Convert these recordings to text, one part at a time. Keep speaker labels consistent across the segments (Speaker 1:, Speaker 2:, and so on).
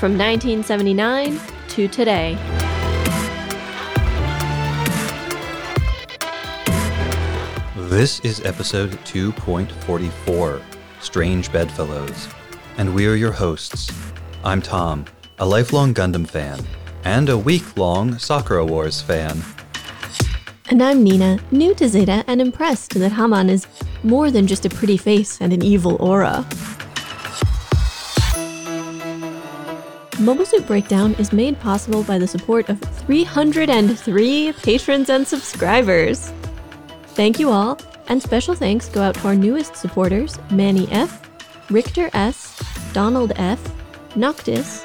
Speaker 1: from 1979 to today.
Speaker 2: This is episode 2.44 Strange Bedfellows, and we're your hosts. I'm Tom, a lifelong Gundam fan, and a week long Sakura Wars fan.
Speaker 1: And I'm Nina, new to Zeta and impressed that Haman is more than just a pretty face and an evil aura. Mobile Suit Breakdown is made possible by the support of 303 patrons and subscribers. Thank you all, and special thanks go out to our newest supporters Manny F., Richter S., Donald F., Noctis,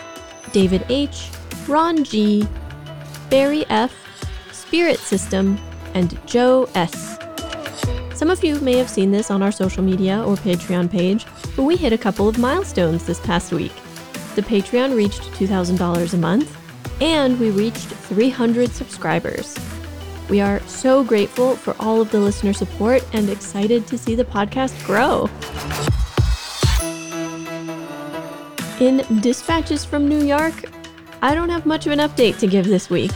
Speaker 1: David H., Ron G., Barry F., Spirit System, and Joe S. Some of you may have seen this on our social media or Patreon page, but we hit a couple of milestones this past week. The Patreon reached $2,000 a month, and we reached 300 subscribers. We are so grateful for all of the listener support and excited to see the podcast grow. In Dispatches from New York, I don't have much of an update to give this week.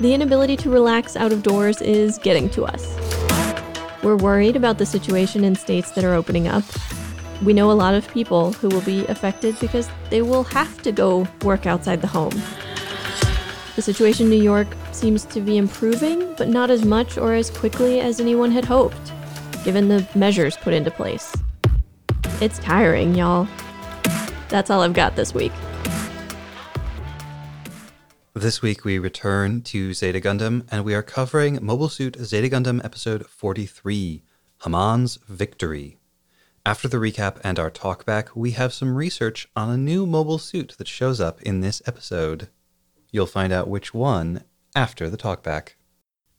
Speaker 1: The inability to relax out of doors is getting to us. We're worried about the situation in states that are opening up, we know a lot of people who will be affected because they will have to go work outside the home. The situation in New York seems to be improving, but not as much or as quickly as anyone had hoped, given the measures put into place. It's tiring, y'all. That's all I've got this week.
Speaker 2: This week we return to Zeta Gundam and we are covering Mobile Suit Zeta Gundam episode 43 Haman's Victory. After the recap and our talkback, we have some research on a new mobile suit that shows up in this episode. You'll find out which one after the talkback.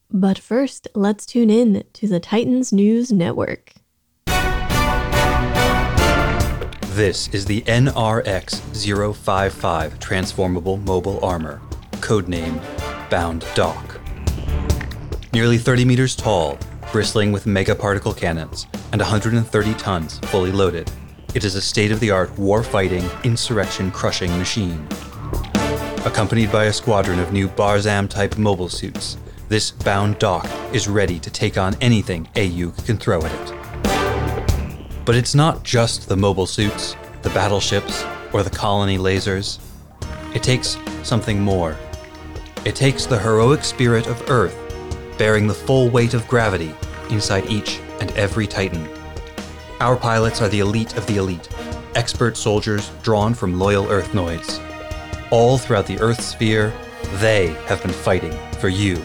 Speaker 1: But first, let's tune in to the Titans News Network.
Speaker 2: This is the NRX 055 Transformable Mobile Armor, codename Bound Doc. Nearly 30 meters tall, bristling with megaparticle cannons and 130 tons fully loaded. It is a state of the art war fighting, insurrection crushing machine. Accompanied by a squadron of new Barzam type mobile suits, this Bound Doc is ready to take on anything Aeug can throw at it. But it's not just the mobile suits, the battleships, or the colony lasers. It takes something more. It takes the heroic spirit of Earth bearing the full weight of gravity inside each and every Titan. Our pilots are the elite of the elite, expert soldiers drawn from loyal Earthnoids. All throughout the Earth sphere, they have been fighting for you.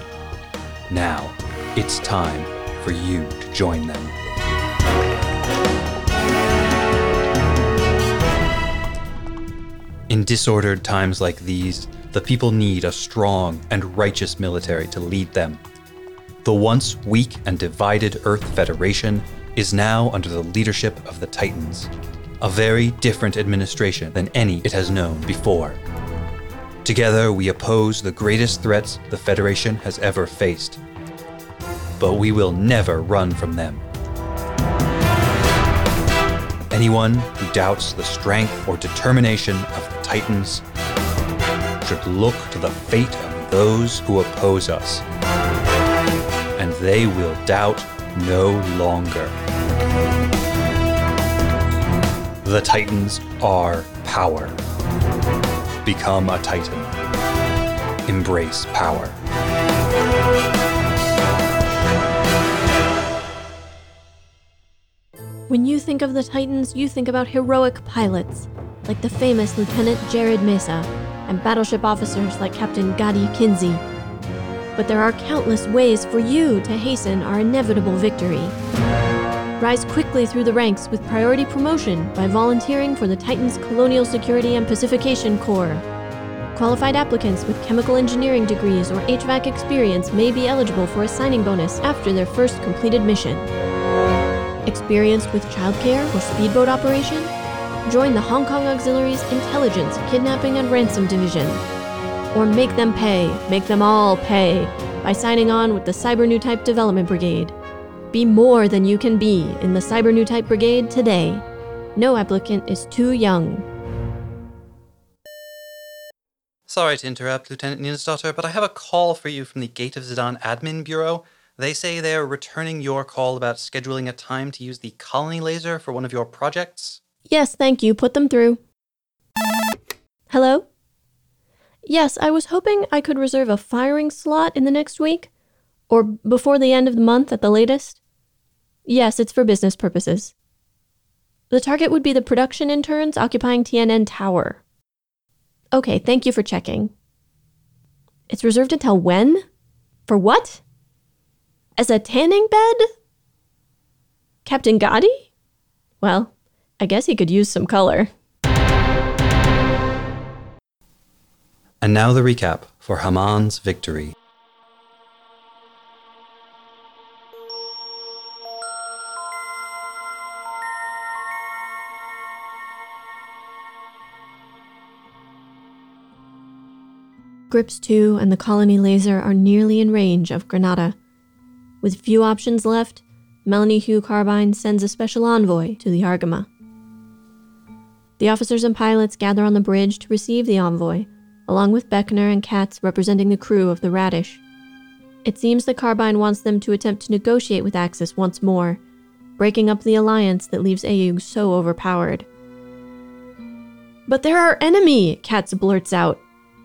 Speaker 2: Now, it's time for you to join them. In disordered times like these, the people need a strong and righteous military to lead them the once weak and divided Earth Federation is now under the leadership of the Titans, a very different administration than any it has known before. Together, we oppose the greatest threats the Federation has ever faced. But we will never run from them. Anyone who doubts the strength or determination of the Titans should look to the fate of those who oppose us they will doubt no longer. The Titans are power. Become a Titan. Embrace power.
Speaker 1: When you think of the Titans, you think about heroic pilots, like the famous Lieutenant Jerid Messa, and battleship officers like Captain Gadi Kinsey but there are countless ways for you to hasten our inevitable victory. Rise quickly through the ranks with priority promotion by volunteering for the Titans Colonial Security and Pacification Corps. Qualified applicants with chemical engineering degrees or HVAC experience may be eligible for a signing bonus after their first completed mission. Experienced with childcare or speedboat operation? Join the Hong Kong Auxiliary's Intelligence, Kidnapping, and Ransom Division. Or make them pay, make them all pay, by signing on with the Cyber New Type Development Brigade. Be more than you can be in the Cyber New Type Brigade today. No applicant is too young.
Speaker 2: Sorry to interrupt, Lieutenant Nina's daughter, but I have a call for you from the Gate of Zedan Admin Bureau. They say they are returning your call about scheduling a time to use the colony laser for one of your projects.
Speaker 1: Yes, thank you. Put them through. Hello? Yes, I was hoping I could reserve a firing slot in the next week, or before the end of the month at the latest. Yes, it's for business purposes. The target would be the production interns occupying TNN Tower. Okay, thank you for checking. It's reserved until when? For what? As a tanning bed? Captain Gadi? Well, I guess he could use some color.
Speaker 2: And now the recap for Haman's victory.
Speaker 1: Gryps 2 and the colony laser are nearly in range of Granada. With few options left, Melanie Hue Carbine sends a special envoy to the Argama. The officers and pilots gather on the bridge to receive the envoy, along with Beckner and Katz representing the crew of the Radish. It seems the Carbine wants them to attempt to negotiate with Axis once more, breaking up the alliance that leaves Aeug so overpowered. But they're our enemy, Katz blurts out,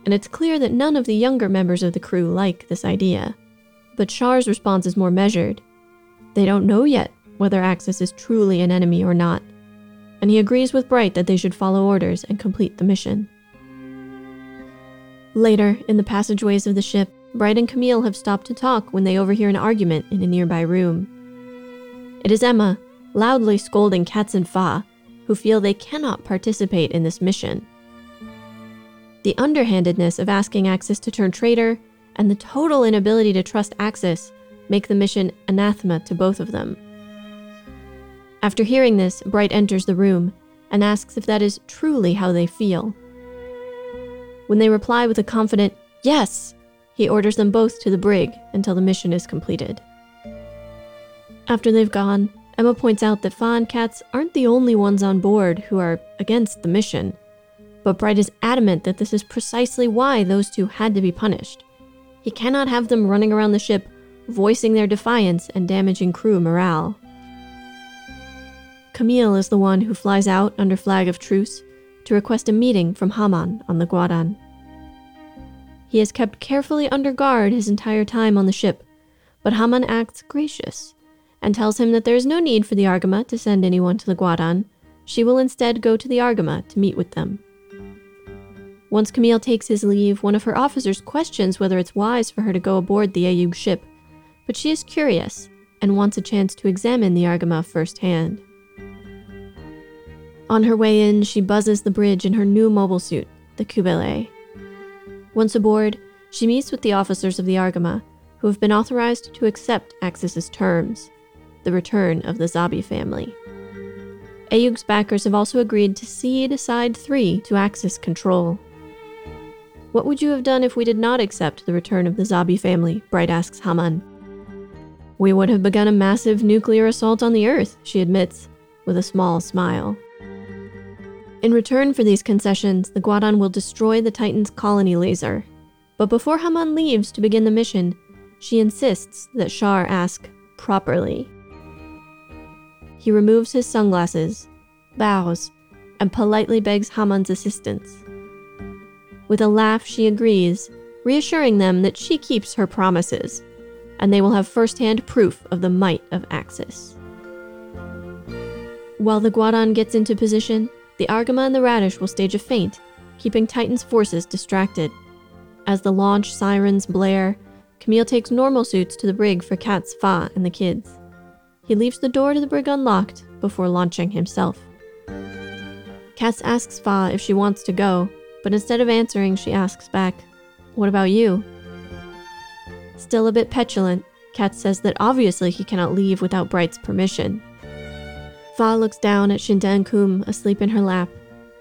Speaker 1: and it's clear that none of the younger members of the crew like this idea. But Char's response is more measured. They don't know yet whether Axis is truly an enemy or not, and he agrees with Bright that they should follow orders and complete the mission. Later, in the passageways of the ship, Bright and Camille have stopped to talk when they overhear an argument in a nearby room. It is Emma, loudly scolding Katz and Fa, who feel they cannot participate in this mission. The underhandedness of asking Axis to turn traitor and the total inability to trust Axis make the mission anathema to both of them. After hearing this, Bright enters the room and asks if that is truly how they feel. When they reply with a confident, yes, he orders them both to the brig until the mission is completed. After they've gone, Emma points out that Fa and Katz aren't the only ones on board who are against the mission but Bright is adamant that this is precisely why those two had to be punished. He cannot have them running around the ship, voicing their defiance and damaging crew morale. Camille is the one who flies out under flag of truce to request a meeting from Haman on the Guadan. He has kept carefully under guard his entire time on the ship, but Haman acts gracious and tells him that there is no need for the Argama to send anyone to the Guadan. She will instead go to the Argama to meet with them. Once Camille takes his leave, one of her officers questions whether it's wise for her to go aboard the Aeug ship, but she is curious and wants a chance to examine the Argama firsthand. On her way in, she buzzes the bridge in her new mobile suit, the Qubeley. Once aboard, she meets with the officers of the Argama, who have been authorized to accept Axis's terms, the return of the Zabi family. Aeug's backers have also agreed to cede Side 3 to Axis control. What would you have done if we did not accept the return of the Zabi family? Bright asks Haman. We would have begun a massive nuclear assault on the Earth, she admits, with a small smile. In return for these concessions, the Guadan will destroy the Titan's colony laser. But before Haman leaves to begin the mission, she insists that Char ask properly. He removes his sunglasses, bows, and politely begs Haman's assistance. With a laugh, she agrees, reassuring them that she keeps her promises, and they will have firsthand proof of the might of Axis. While the Guadan gets into position, the Argama and the Radish will stage a feint, keeping Titan's forces distracted. As the launch sirens blare, Camille takes normal suits to the brig for Katz Fa, and the kids. He leaves the door to the brig unlocked before launching himself. Katz asks Fa if she wants to go, But instead of answering, she asks back, What about you? Still a bit petulant, Kat says that obviously he cannot leave without Bright's permission. Fa looks down at Shinta Qum asleep in her lap,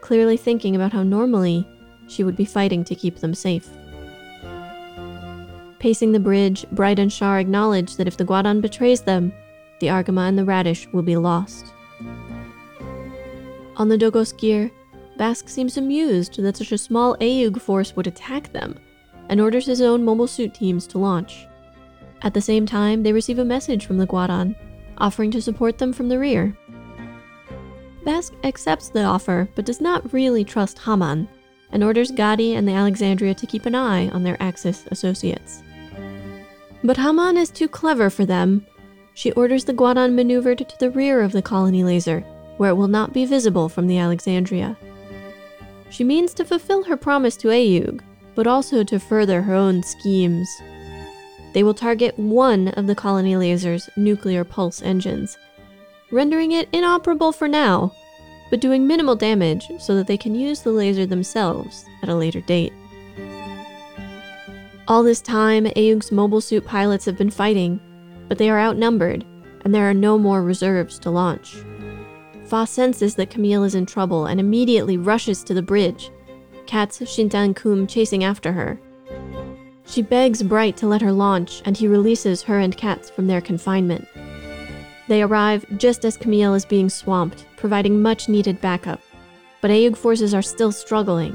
Speaker 1: clearly thinking about how normally she would be fighting to keep them safe. Pacing the bridge, Bright and Shar acknowledge that if the Guadan betrays them, the Argama and the Radish will be lost. On the Dogosse Giar, Bask seems amused that such a small Aeug force would attack them, and orders his own mobile suit teams to launch. At the same time, they receive a message from the Guadan, offering to support them from the rear. Bask accepts the offer, but does not really trust Haman, and orders Gadi and the Alexandria to keep an eye on their Axis associates. But Haman is too clever for them. She orders the Guadan maneuvered to the rear of the colony laser, where it will not be visible from the Alexandria. She means to fulfill her promise to Aeug, but also to further her own schemes. They will target one of the colony laser's nuclear pulse engines, rendering it inoperable for now, but doing minimal damage so that they can use the laser themselves at a later date. All this time, Aeug's mobile suit pilots have been fighting, but they are outnumbered, and there are no more reserves to launch. Fa senses that Camille is in trouble and immediately rushes to the bridge, Katz Shintan Qum chasing after her. She begs Bright to let her launch, and he releases her and Katz from their confinement. They arrive just as Camille is being swamped, providing much needed backup. But Aeug forces are still struggling.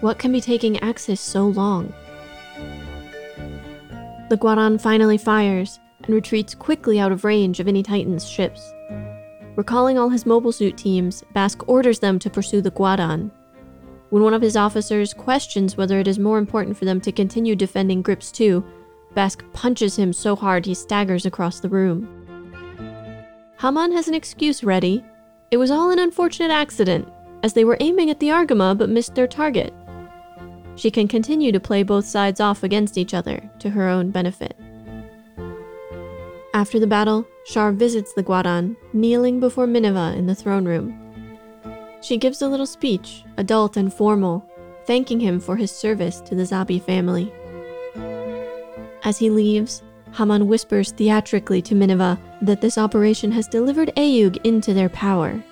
Speaker 1: What can be taking Axis so long? The Guadan finally fires and retreats quickly out of range of any Titan's ships. Recalling all his mobile suit teams, Bask orders them to pursue the Guadan. When one of his officers questions whether it is more important for them to continue defending Gryps 2, Bask punches him so hard he staggers across the room. Haman has an excuse ready. It was all an unfortunate accident, as they were aiming at the Argama but missed their target. She can continue to play both sides off against each other to her own benefit. After the battle, Char visits the Guadan, kneeling before Mineva in the throne room. She gives a little speech, adult and formal, thanking him for his service to the Zabi family. As he leaves, Haman whispers theatrically to Mineva that this operation has delivered Aeug into their power,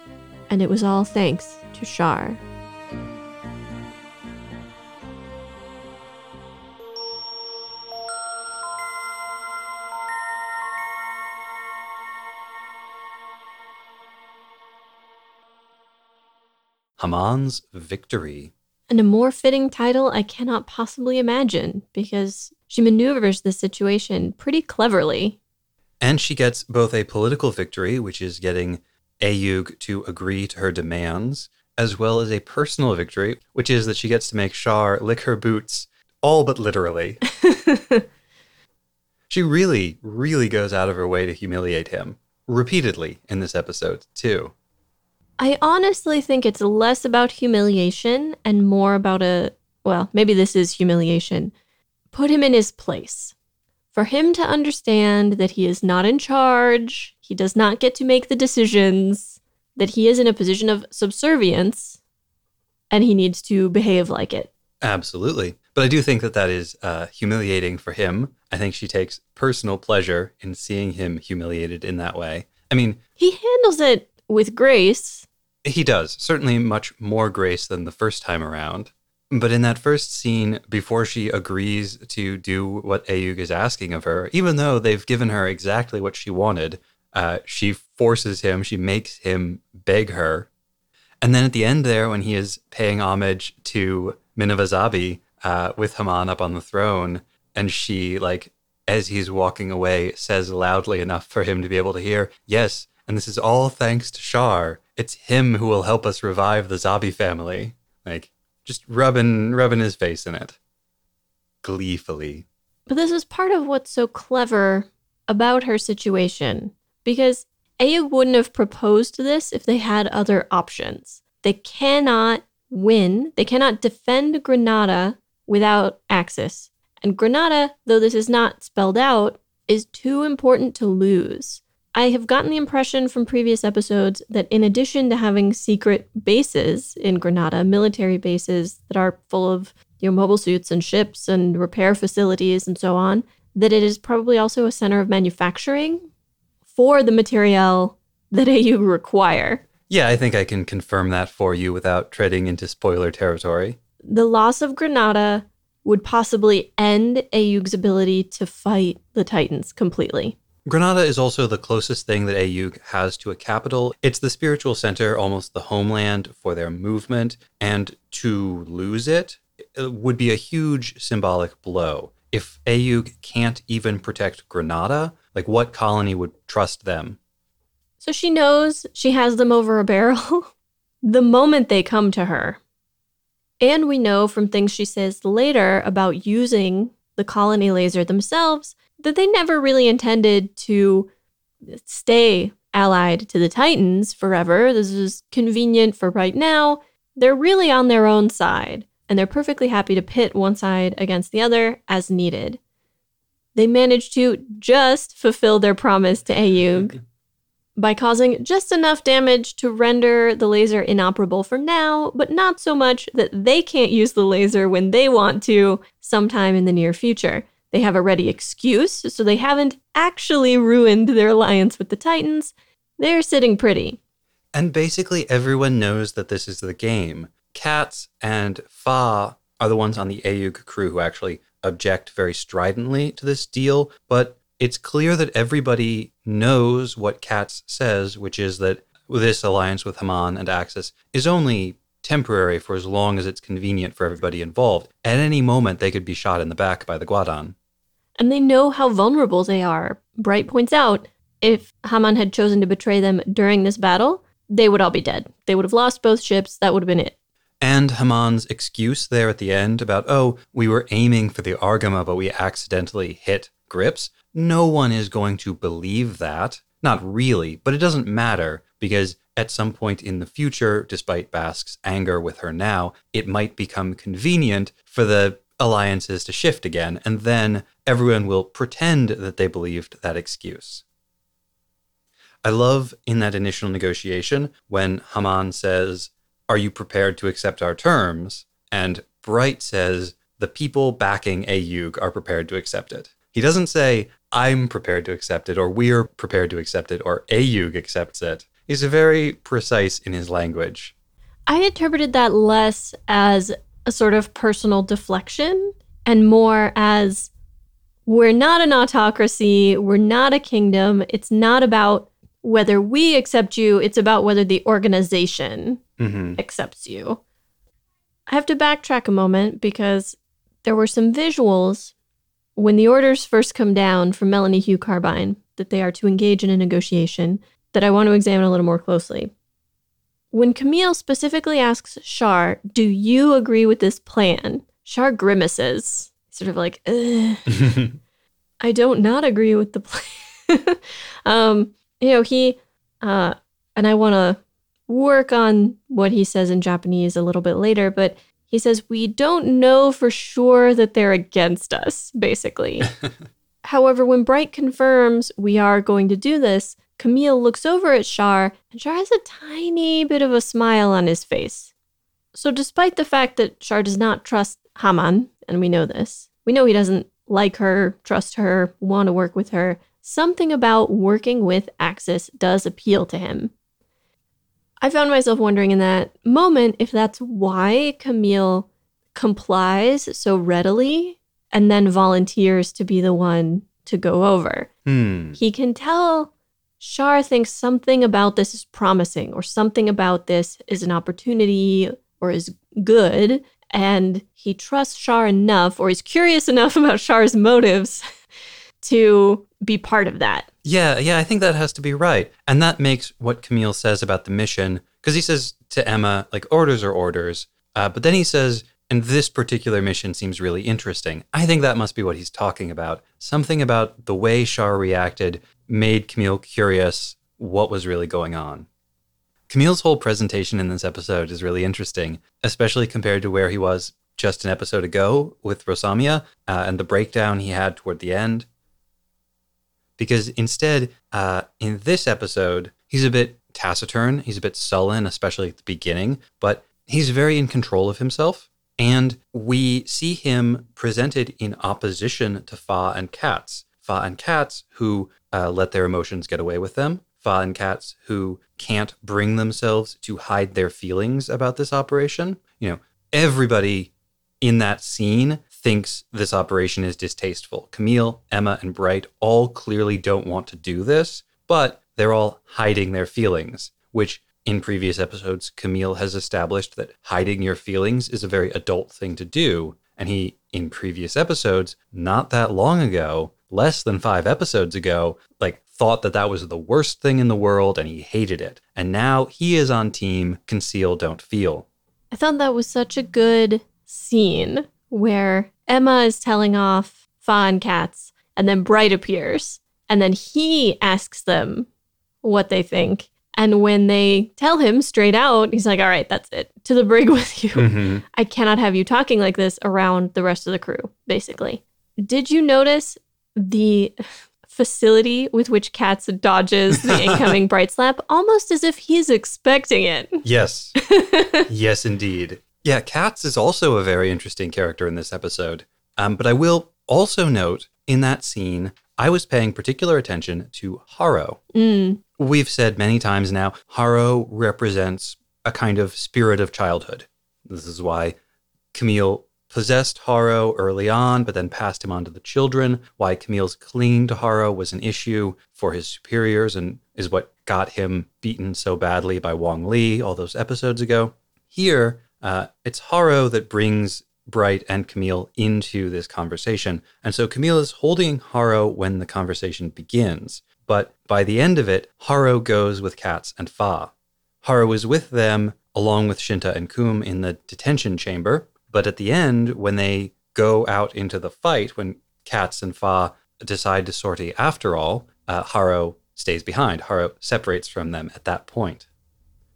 Speaker 1: and it was all thanks to Char.
Speaker 2: Haman's victory.
Speaker 1: And a more fitting title I cannot possibly imagine because she maneuvers the situation pretty cleverly.
Speaker 2: And she gets both a political victory, which is getting Aeug to agree to her demands, as well as a personal victory, which is that she gets to make Char lick her boots, all but literally. she really, really goes out of her way to humiliate him, repeatedly in this episode, too.
Speaker 1: I honestly think it's less about humiliation and more about a, well, maybe this is humiliation, put him in his place. For him to understand that he is not in charge, he does not get to make the decisions, that he is in a position of subservience, and he needs to behave like it.
Speaker 2: Absolutely. But I do think that that is uh, humiliating for him. I think she takes personal pleasure in seeing him humiliated in that way. I mean,
Speaker 1: he handles it with grace.
Speaker 2: He does. Certainly much more grace than the first time around. But in that first scene, before she agrees to do what Aeug is asking of her, even though they've given her exactly what she wanted, uh, she forces him, she makes him beg her. And then at the end there, when he is paying homage to Mineva Zabi uh, with Haman up on the throne, and she, like, as he's walking away, says loudly enough for him to be able to hear, Yes, and this is all thanks to Char. It's him who will help us revive the Zabi family. Like, just rubbing rubbing his face in it gleefully.
Speaker 1: But this is part of what's so clever about her situation because Aeug wouldn't have proposed this if they had other options. They cannot win, they cannot defend Granada without Axis. And Granada, though this is not spelled out, is too important to lose. I have gotten the impression from previous episodes that in addition to having secret bases in Granada, military bases that are full of you know mobile suits and ships and repair facilities and so on, that it is probably also a center of manufacturing for the materiel that Aeug require.
Speaker 2: Yeah, I think I can confirm that for you without treading into spoiler territory.
Speaker 1: The loss of Granada would possibly end Aeug's ability to fight the Titans completely.
Speaker 2: Granada is also the closest thing that Aeug has to a capital. It's the spiritual center, almost the homeland for their movement, and to lose it, it would be a huge symbolic blow. If Aeug can't even protect Granada, like what colony would trust them?
Speaker 1: So she knows she has them over a barrel the moment they come to her. And we know from things she says later about using the colony laser themselves that they never really intended to stay allied to the Titans forever. This is convenient for right now. They're really on their own side, and they're perfectly happy to pit one side against the other as needed. They managed to just fulfill their promise to Aeug by causing just enough damage to render the laser inoperable for now, but not so much that they can't use the laser when they want to sometime in the near future. They have a ready excuse, so they haven't actually ruined their alliance with the Titans. They're sitting pretty.
Speaker 2: And basically, everyone knows that this is the game. Katz and Fa are the ones on the Aeug crew who actually object very stridently to this deal, but it's clear that everybody knows what Katz says, which is that this alliance with Haman and Axis is only temporary for as long as it's convenient for everybody involved. At any moment, they could be shot in the back by the Guadan.
Speaker 1: And they know how vulnerable they are. Bright points out if Haman had chosen to betray them during this battle, they would all be dead. They would have lost both ships. That would have been it.
Speaker 2: And Haman's excuse there at the end about, oh, we were aiming for the Argama, but we accidentally hit Gryps. No one is going to believe that. Not really, but it doesn't matter because at some point in the future, despite Bask's anger with her now, it might become convenient for the alliances to shift again, and then everyone will pretend that they believed that excuse. I love in that initial negotiation when Haman says, Are you prepared to accept our terms? And Bright says, The people backing Aeug are prepared to accept it. He doesn't say, I'm prepared to accept it, or we're prepared to accept it, or Aeug accepts it. He's very precise in his language.
Speaker 1: I interpreted that less as a sort of personal deflection and more as we're not an autocracy, we're not a kingdom. It's not about whether we accept you, it's about whether the organization
Speaker 2: Mm-hmm.
Speaker 1: accepts you. I have to backtrack a moment because there were some visuals when the orders first come down from Melanie Hue Carbine that they are to engage in a negotiation that I want to examine a little more closely. When Camille specifically asks Char, Do you agree with this plan? Char grimaces, sort of like, I don't not agree with the plan. um, you know, he, uh, and I want to work on what he says in Japanese a little bit later, but he says, We don't know for sure that they're against us, basically. However, when Bright confirms we are going to do this, Camille looks over at Char, and Char has a tiny bit of a smile on his face. So, despite the fact that Char does not trust Haman, and we know this, we know he doesn't like her, trust her, want to work with her, something about working with Axis does appeal to him. I found myself wondering in that moment if that's why Camille complies so readily and then volunteers to be the one to go over.
Speaker 2: Hmm.
Speaker 1: He can tell Char thinks something about this is promising or something about this is an opportunity or is good. And he trusts Char enough or is curious enough about Char's motives to be part of that.
Speaker 2: Yeah, yeah, I think that has to be right. And that makes what Camille says about the mission, because he says to Emma, like, orders are orders. Uh, but then he says, and this particular mission seems really interesting. I think that must be what he's talking about. Something about the way Char reacted made Camille curious what was really going on. Camille's whole presentation in this episode is really interesting, especially compared to where he was just an episode ago with Rosamia uh, and the breakdown he had toward the end. because instead, uh, in this episode, he's a bit taciturn, he's a bit sullen, especially at the beginning, but he's very in control of himself. And we see him presented in opposition to Fa and Katz. Fa and Katz, who uh, let their emotions get away with them. Fa and Katz, who can't bring themselves to hide their feelings about this operation. You know, everybody in that scene thinks this operation is distasteful. Camille, Emma, and Bright all clearly don't want to do this, but they're all hiding their feelings, which in previous episodes, Camille has established that hiding your feelings is a very adult thing to do. And he, in previous episodes, not that long ago, less than five episodes ago, like thought that that was the worst thing in the world and he hated it. And now he is on team conceal, don't feel.
Speaker 1: I thought that was such a good scene where Emma is telling off Fa and Katz, and then Bright appears, and then he asks them what they think. And when they tell him straight out, he's like, All right, that's it. To the brig with you.
Speaker 2: Mm-hmm.
Speaker 1: I cannot have you talking like this around the rest of the crew, basically. Did you notice the facility with which Katz dodges the incoming Bright Slap? Almost as if he's expecting it.
Speaker 2: Yes. yes, indeed. Yeah, Katz is also a very interesting character in this episode. Um, but I will also note in that scene, I was paying particular attention to Haro.
Speaker 1: Mm,
Speaker 2: We've said many times now, Haro represents a kind of spirit of childhood. This is why Camille possessed Haro early on, but then passed him on to the children. Why Camille's clinging to Haro was an issue for his superiors and is what got him beaten so badly by Wong Lee all those episodes ago. Here, uh, it's Haro that brings Bright and Camille into this conversation. And so Camille is holding Haro when the conversation begins. But by the end of it, Haro goes with Katz and Fa. Haro is with them along with Shinta and Qum in the detention chamber. But at the end, when they go out into the fight, when Katz and Fa decide to sortie after all, uh, Haro stays behind. Haro separates from them at that point.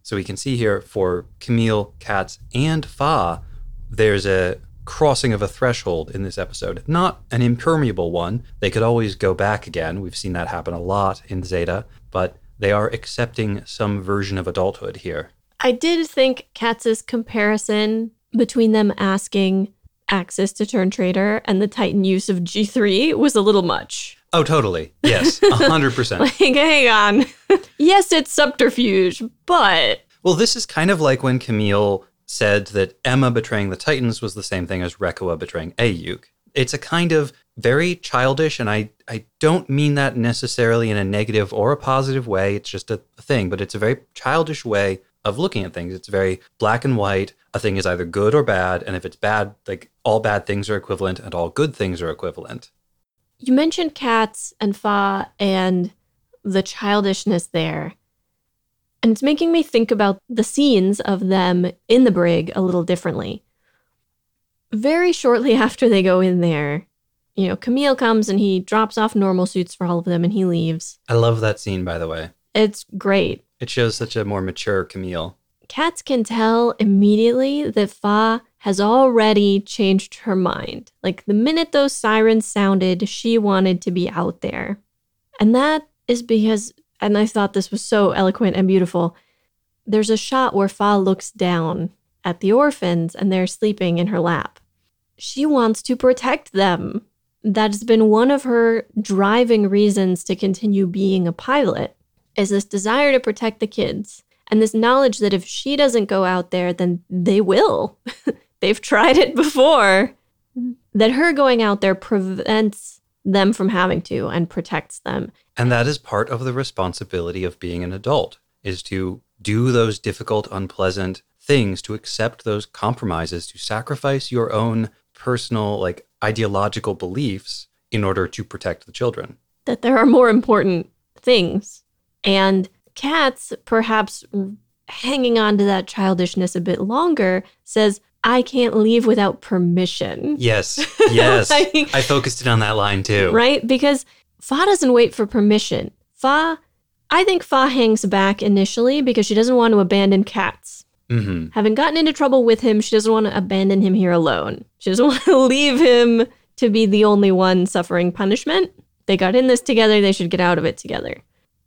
Speaker 2: So we can see here for Camille, Katz, and Fa, there's a crossing of a threshold in this episode. Not an impermeable one. They could always go back again. We've seen that happen a lot in Zeta, but they are accepting some version of adulthood here.
Speaker 1: I did think Katz's comparison between them asking Axis to turn traitor and the Titan use of G3 was a little much.
Speaker 2: Oh, totally. Yes, 100%.
Speaker 1: Like, hang on. yes, it's subterfuge, but
Speaker 2: Well, this is kind of like when Camille said that Emma betraying the Titans was the same thing as Reccoa betraying Aeug. It's a kind of very childish, and I, I don't mean that necessarily in a negative or a positive way. It's just a, a thing, but it's a very childish way of looking at things. It's very black and white. A thing is either good or bad, and if it's bad, like all bad things are equivalent and all good things are equivalent.
Speaker 1: you mentioned Katz and Fa and the childishness there. And it's making me think about the scenes of them in the brig a little differently. Very shortly after they go in there, you know, Camille comes and he drops off normal suits for all of them and he leaves.
Speaker 2: I love that scene, by the way.
Speaker 1: It's great.
Speaker 2: It shows such a more mature Camille.
Speaker 1: Katz can tell immediately that Fa has already changed her mind. Like the minute those sirens sounded, she wanted to be out there. And that is because, and I thought this was so eloquent and beautiful, there's a shot where Fa looks down at the orphans and they're sleeping in her lap. She wants to protect them. That's been one of her driving reasons to continue being a pilot is this desire to protect the kids and this knowledge that if she doesn't go out there then they will they've tried it before mm-hmm. that her going out there prevents them from having to and protects them
Speaker 2: And that is part of the responsibility of being an adult is to do those difficult, unpleasant things, to accept those compromises, to sacrifice your own personal, like ideological beliefs in order to protect the children.
Speaker 1: that there are more important things and Katz, perhaps hanging on to that childishness a bit longer says i can't leave without permission
Speaker 2: Yes, yes.
Speaker 1: Like-
Speaker 2: I focused in on that line too.
Speaker 1: right? Because Fa doesn't wait for permission. Fa, I think Fa hangs back initially because she doesn't want to abandon Katz.
Speaker 2: hmm
Speaker 1: Having gotten into trouble with him, she doesn't want to abandon him here alone. She doesn't want to leave him to be the only one suffering punishment. They got in this together, they should get out of it together.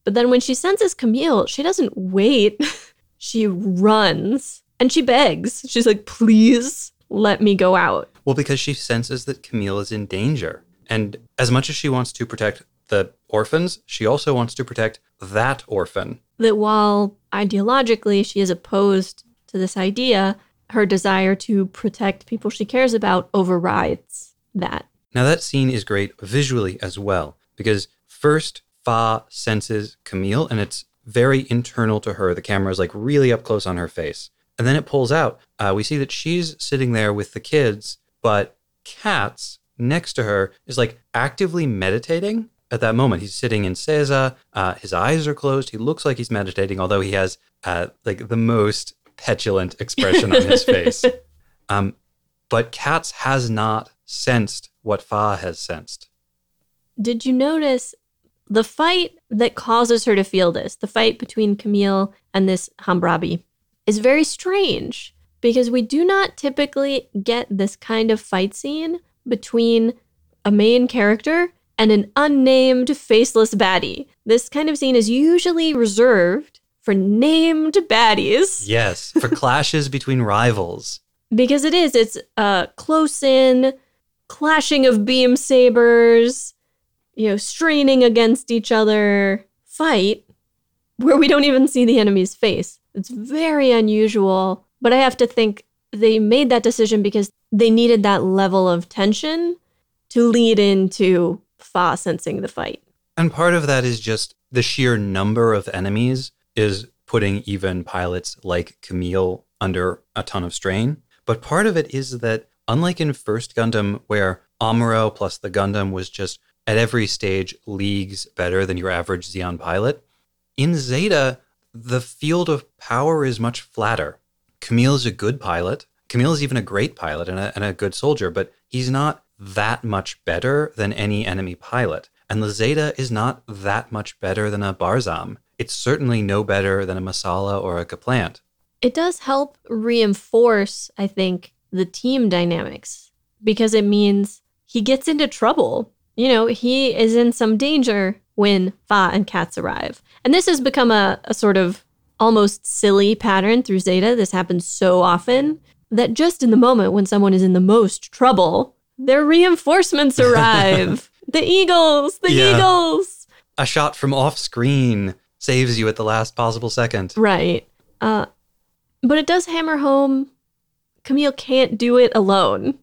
Speaker 1: But then when she senses Camille, she doesn't wait. she runs and she begs. She's like, please let me go out.
Speaker 2: Well, because she senses that Camille is in danger. And as much as she wants to protect the orphans, she also wants to protect that orphan.
Speaker 1: That while ideologically she is opposed to this idea, her desire to protect people she cares about overrides that.
Speaker 2: Now, that scene is great visually as well, because first, Fa senses Camille, and it's very internal to her. The camera is like really up close on her face. And then it pulls out. Uh, we see that she's sitting there with the kids, but Katz next to her is like actively meditating at that moment. He's sitting in Seiza. Uh, his eyes are closed. He looks like he's meditating, although he has uh, like the most petulant expression on his face. Um, but Katz has not sensed what Fa has sensed.
Speaker 1: Did you notice the fight that causes her to feel this, the fight between Camille and this Hambrabi, is very strange because we do not typically get this kind of fight scene between a main character and an unnamed faceless baddie. This kind of scene is usually reserved for named baddies.
Speaker 2: Yes, for clashes between rivals.
Speaker 1: Because it is, it's a close in clashing of beam sabers, you know, straining against each other fight where we don't even see the enemy's face. It's very unusual, but I have to think they made that decision because they needed that level of tension to lead into Fa sensing the fight.
Speaker 2: And part of that is just the sheer number of enemies is putting even pilots like Camille under a ton of strain. But part of it is that, unlike in First Gundam, where Amuro plus the Gundam was just at every stage leagues better than your average Zeon pilot, in Zeta, the field of power is much flatter. Camille is a good pilot. Camille is even a great pilot and a, and a good soldier, but he's not that much better than any enemy pilot. And Zeta is not that much better than a Barzam. It's certainly no better than a Messala or a Gaplant.
Speaker 1: It does help reinforce, I think, the team dynamics because it means he gets into trouble. You know, he is in some danger when Fa and Katz arrive. And this has become a, a sort of almost silly pattern through Zeta. This happens so often that just in the moment when someone is in the most trouble, their reinforcements arrive. the Eagles, the yeah. Eagles.
Speaker 2: A shot from off screen saves you at the last possible second.
Speaker 1: Right. Uh, but it does hammer home Camille can't do it alone.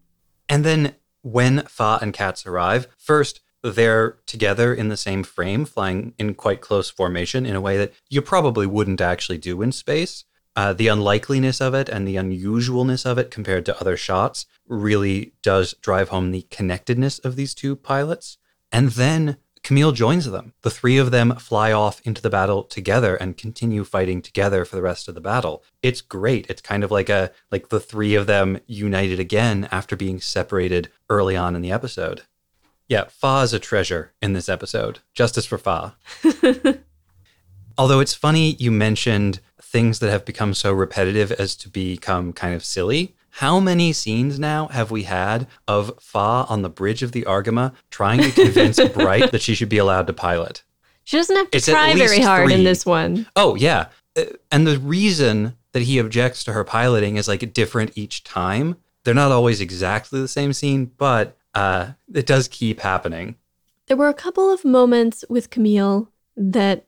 Speaker 2: And then when Fa and Katz arrive, first, they're together in the same frame, flying in quite close formation in a way that you probably wouldn't actually do in space. Uh, the unlikeliness of it and the unusualness of it compared to other shots really does drive home the connectedness of these two pilots. And then Camille joins them. The three of them fly off into the battle together and continue fighting together for the rest of the battle. It's great. It's kind of like a like the three of them united again after being separated early on in the episode. Yeah, Fa is a treasure in this episode. Justice for Fa. Although it's funny you mentioned things that have become so repetitive as to become kind of silly. How many scenes now have we had of Fa on the bridge of the Argama trying to convince Bright that she should be allowed to pilot?
Speaker 1: She doesn't have to it's try very hard three. in this one.
Speaker 2: Oh, yeah. Uh, and the reason that he objects to her piloting is like different each time. They're not always exactly the same scene, but uh, it does keep happening.
Speaker 1: There were a couple of moments with Camille that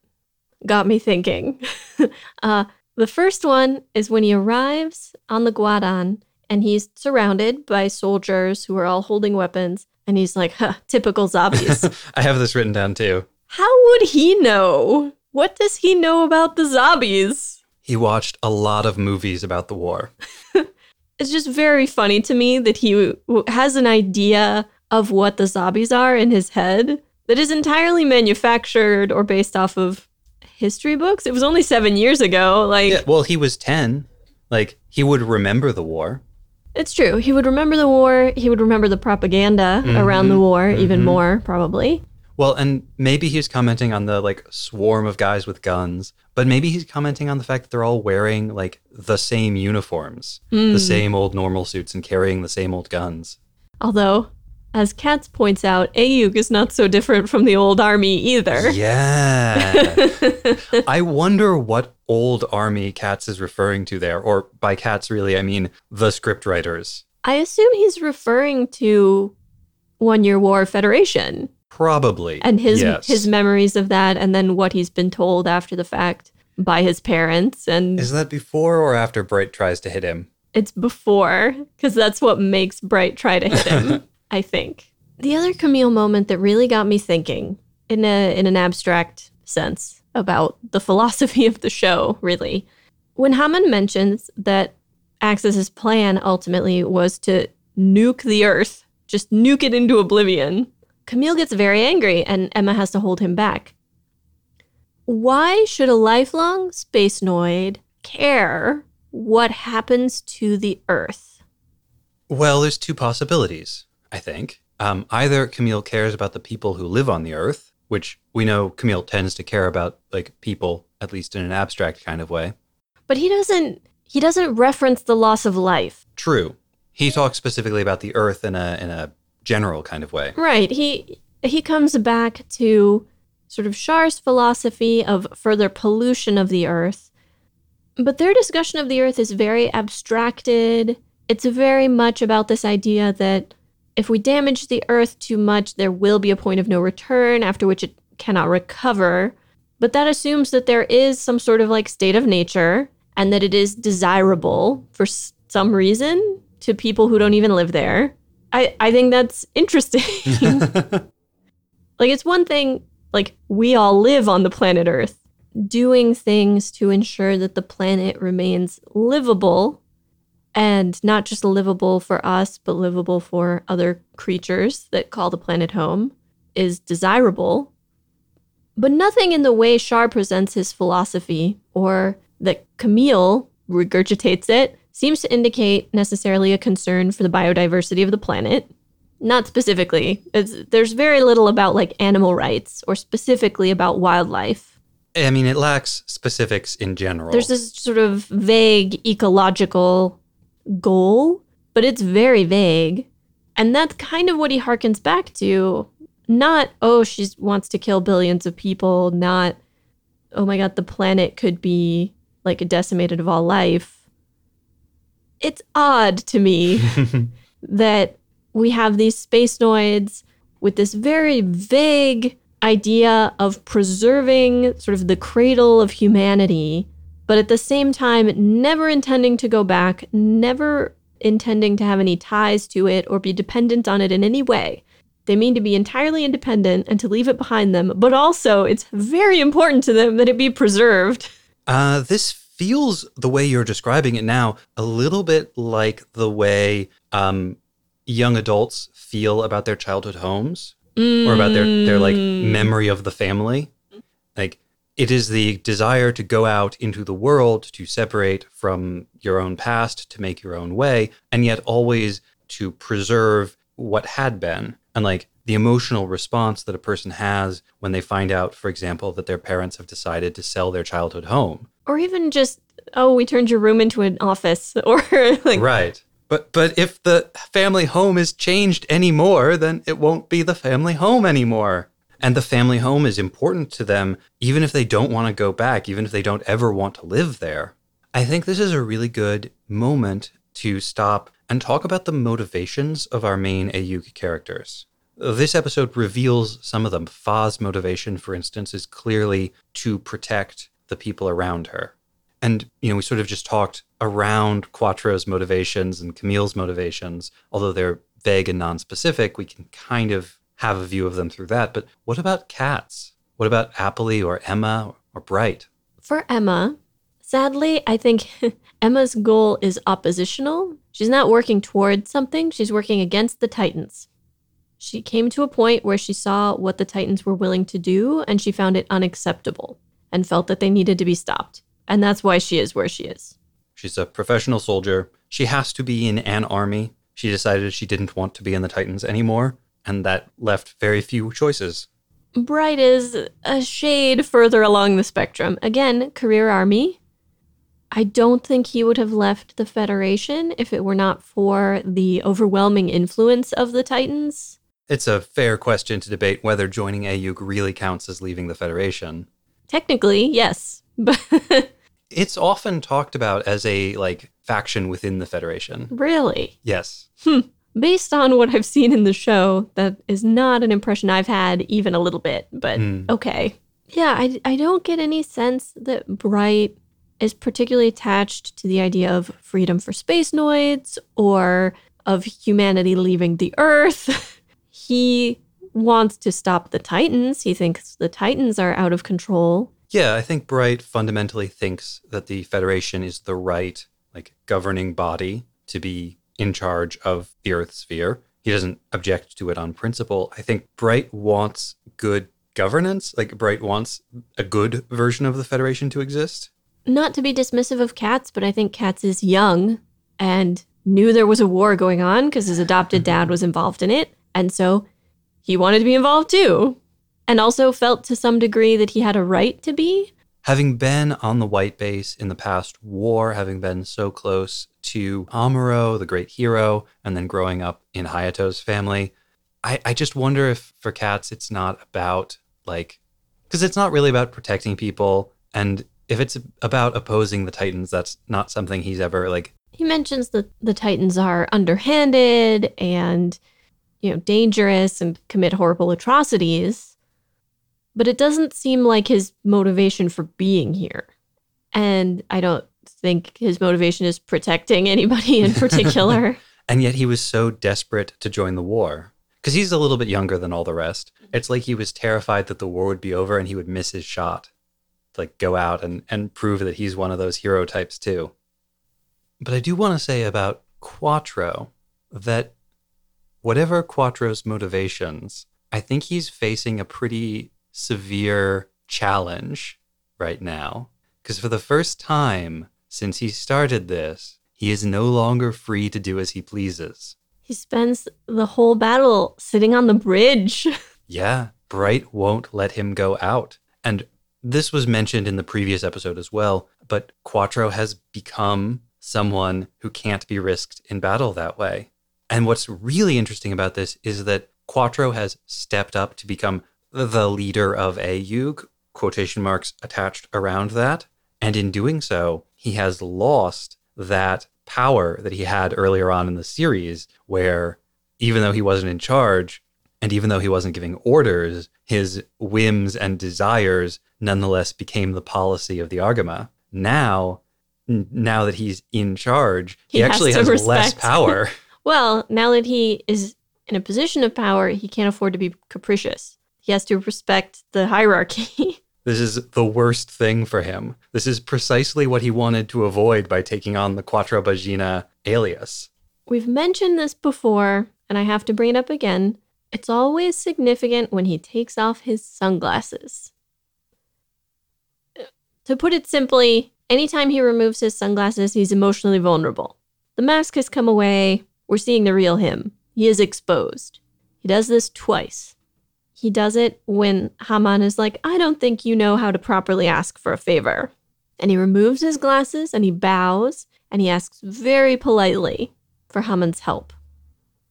Speaker 1: got me thinking. uh, the first one is when he arrives on the Guadan and he's surrounded by soldiers who are all holding weapons. And he's like, huh, typical zombies.
Speaker 2: I have this written down too.
Speaker 1: How would he know? What does he know about the zombies?
Speaker 2: He watched a lot of movies about the war.
Speaker 1: it's just very funny to me that he has an idea of what the zombies are in his head that is entirely manufactured or based off of history books. It was only seven years ago. Like, yeah,
Speaker 2: well, he was 10. Like, he would remember the war.
Speaker 1: It's true. He would remember the war. He would remember the propaganda mm-hmm. around the war mm-hmm. even more, probably.
Speaker 2: Well, and maybe he's commenting on the like swarm of guys with guns, but maybe he's commenting on the fact that they're all wearing like the same uniforms, mm. the same old normal suits, and carrying the same old guns.
Speaker 1: Although, As Katz points out, Aeug is not so different from the old army either.
Speaker 2: Yeah. I wonder what old army Katz is referring to there. Or by Katz, really, I mean the scriptwriters.
Speaker 1: I assume he's referring to One Year War Federation
Speaker 2: Probably.
Speaker 1: and his
Speaker 2: yes.
Speaker 1: his memories of that and then what he's been told after the fact by his parents and
Speaker 2: Is that before or after Bright tries to hit him?
Speaker 1: It's before, because that's what makes Bright try to hit him, I think. The other Camille moment that really got me thinking, in a in an abstract sense, about the philosophy of the show, really. When Haman mentions that Axis's plan ultimately was to nuke the Earth, just nuke it into oblivion, Camille gets very angry and Emma has to hold him back. Why should a lifelong space noid care what happens to the Earth?
Speaker 2: Well, there's two possibilities, I think. Um, either Camille cares about the people who live on the Earth, which we know Camille tends to care about, like people, at least in an abstract kind of way.
Speaker 1: But he doesn't he doesn't reference the loss of life.
Speaker 2: True. He talks specifically about the Earth in a in a general kind of way.
Speaker 1: Right. He he comes back to sort of Char's philosophy of further pollution of the earth. But their discussion of the earth is very abstracted. It's very much about this idea that if we damage the earth too much, there will be a point of no return after which it cannot recover. But that assumes that there is some sort of like state of nature and that it is desirable for some reason to people who don't even live there. I, I think that's interesting. like, it's one thing, like, we all live on the planet Earth, doing things to ensure that the planet remains livable and not just livable for us, but livable for other creatures that call the planet home is desirable. But nothing in the way Char presents his philosophy or that Camille regurgitates it seems to indicate necessarily a concern for the biodiversity of the planet. Not specifically. It's, there's very little about like animal rights or specifically about wildlife.
Speaker 2: I mean, it lacks specifics in general.
Speaker 1: There's this sort of vague ecological goal, but it's very vague. And that's kind of what he harkens back to. Not, oh, she wants to kill billions of people, not, oh my God, the planet could be like decimated of all life. It's odd to me that we have these space noids with this very vague idea of preserving sort of the cradle of humanity, but at the same time, never intending to go back, never intending to have any ties to it or be dependent on it in any way. They mean to be entirely independent and to leave it behind them, but also it's very important to them that it be preserved.
Speaker 2: Uh, this feels the way you're describing it now a little bit like the way um, young adults feel about their childhood homes or about their their like memory of the family. Like it is the desire to go out into the world to separate from your own past to make your own way and yet always to preserve what had been. And like the emotional response that a person has when they find out for example that their parents have decided to sell their childhood home
Speaker 1: Or even just, oh, we turned your room into an office. Or like,
Speaker 2: right but but if the family home is changed anymore then it won't be the family home anymore and the family home is important to them even if they don't want to go back even if they don't ever want to live there i think this is a really good moment to stop and talk about the motivations of our main Aeug characters. This episode reveals some of them. Fa's motivation, for instance, is clearly to protect the people around her. And, you know, we sort of just talked around Quattro's motivations and Camille's motivations. Although they're vague and non-specific, we can kind of have a view of them through that. But what about Katz? What about Apolly or Emma or Bright?
Speaker 1: For Emma, sadly, I think Emma's goal is oppositional. She's not working towards something, she's working against the Titans. She came to a point where she saw what the Titans were willing to do and she found it unacceptable and felt that they needed to be stopped. And that's why she is where she is.
Speaker 2: She's a professional soldier. She has to be in an army. She decided she didn't want to be in the Titans anymore, and that left very few choices.
Speaker 1: Bright is a shade further along the spectrum. Again, career army. I don't think he would have left the Federation if it were not for the overwhelming influence of the Titans.
Speaker 2: It's a fair question to debate whether joining Aeug really counts as leaving the Federation.
Speaker 1: Technically, yes. But
Speaker 2: It's often talked about as a like faction within the Federation.
Speaker 1: really,
Speaker 2: Yes.
Speaker 1: based on what I've seen in the show, that is not an impression I've had even a little bit, but
Speaker 2: Mm.
Speaker 1: okay. Yeah, I, I don't get any sense that Bright is particularly attached to the idea of freedom for space noids or of humanity leaving the Earth. he wants to stop the Titans. He thinks the Titans are out of control.
Speaker 2: Yeah, I think Bright fundamentally thinks that the Federation is the right, like, governing body to be in charge of the Earth sphere. He doesn't object to it on principle. I think Bright wants good governance. Like, Bright wants a good version of the Federation to exist.
Speaker 1: Not to be dismissive of Katz, but I think Katz is young and knew there was a war going on because his adopted dad was involved in it. And so he wanted to be involved too. And also felt to some degree that he had a right to be.
Speaker 2: Having been on the White Base in the past war, having been so close to Amuro, the great hero, and then growing up in Hayato's family, I, I just wonder if for Katz it's not about like, because it's not really about protecting people. And if it's about opposing the Titans, that's not something he's ever like,
Speaker 1: He mentions that the Titans are underhanded and, you know, dangerous and commit horrible atrocities. But it doesn't seem like his motivation for being here. And I don't think his motivation is protecting anybody in particular.
Speaker 2: and yet he was so desperate to join the war. Because he's a little bit younger than all the rest. It's like he was terrified that the war would be over and he would miss his shot. To like go out and, and prove that he's one of those hero types too. But I do want to say about Quattro that whatever Quattro's motivations, I think he's facing a pretty severe challenge right now. Because for the first time since he started this, he is no longer free to do as he pleases.
Speaker 1: he spends the whole battle sitting on the bridge.
Speaker 2: Yeah, Bright won't let him go out. And this was mentioned in the previous episode as well, but Quattro has become someone who can't be risked in battle that way. And what's really interesting about this is that Quattro has stepped up to become the leader of Aeug, quotation marks attached around that. And in doing so, he has lost that power that he had earlier on in the series, where even though he wasn't in charge, and even though he wasn't giving orders, his whims and desires nonetheless became the policy of the Argama. Now, now that he's in charge, he,
Speaker 1: He
Speaker 2: actually has less power.
Speaker 1: well, now that he is in a position of power, he can't afford to be capricious. He has to respect the hierarchy.
Speaker 2: this is the worst thing for him. This is precisely what he wanted to avoid by taking on the Quattro Bajeena alias.
Speaker 1: We've mentioned this before, and I have to bring it up again. It's always significant when he takes off his sunglasses. To put it simply, anytime he removes his sunglasses, he's emotionally vulnerable. The mask has come away. We're seeing the real him. He is exposed. He does this twice. He does it when Haman is like, I don't think you know how to properly ask for a favor. And he removes his glasses and he bows and he asks very politely for Haman's help.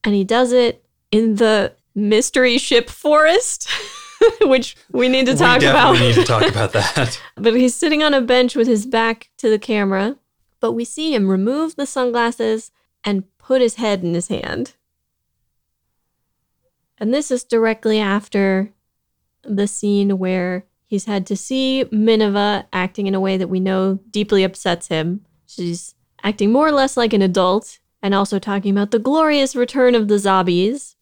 Speaker 1: And he does it in the mystery ship forest, which we need to talk about.
Speaker 2: we need to talk about that.
Speaker 1: but he's sitting on a bench with his back to the camera. But we see him remove the sunglasses and put his head in his hand. And this is directly after the scene where he's had to see Mineva acting in a way that we know deeply upsets him. She's acting more or less like an adult and also talking about the glorious return of the Zabis,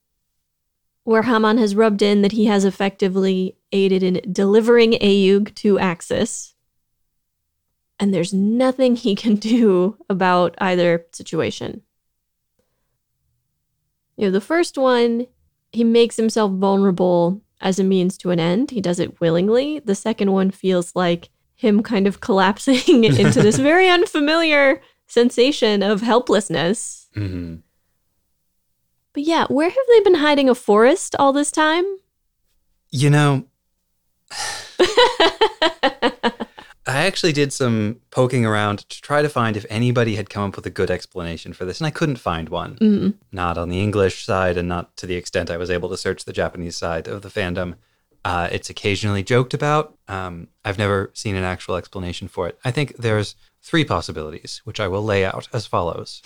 Speaker 1: where Haman has rubbed in that he has effectively aided in delivering Aeug to Axis. And there's nothing he can do about either situation. You know, the first one, he makes himself vulnerable as a means to an end. He does it willingly. The second one feels like him kind of collapsing into this very unfamiliar sensation of helplessness.
Speaker 2: hmm
Speaker 1: But yeah, where have they been hiding a forest all this time?
Speaker 2: You know, I actually did some poking around to try to find if anybody had come up with a good explanation for this, and I couldn't find one.
Speaker 1: Mm.
Speaker 2: Not on the English side, and not to the extent I was able to search the Japanese side of the fandom. Uh, it's occasionally joked about. Um, I've never seen an actual explanation for it. I think there's three possibilities, which I will lay out as follows.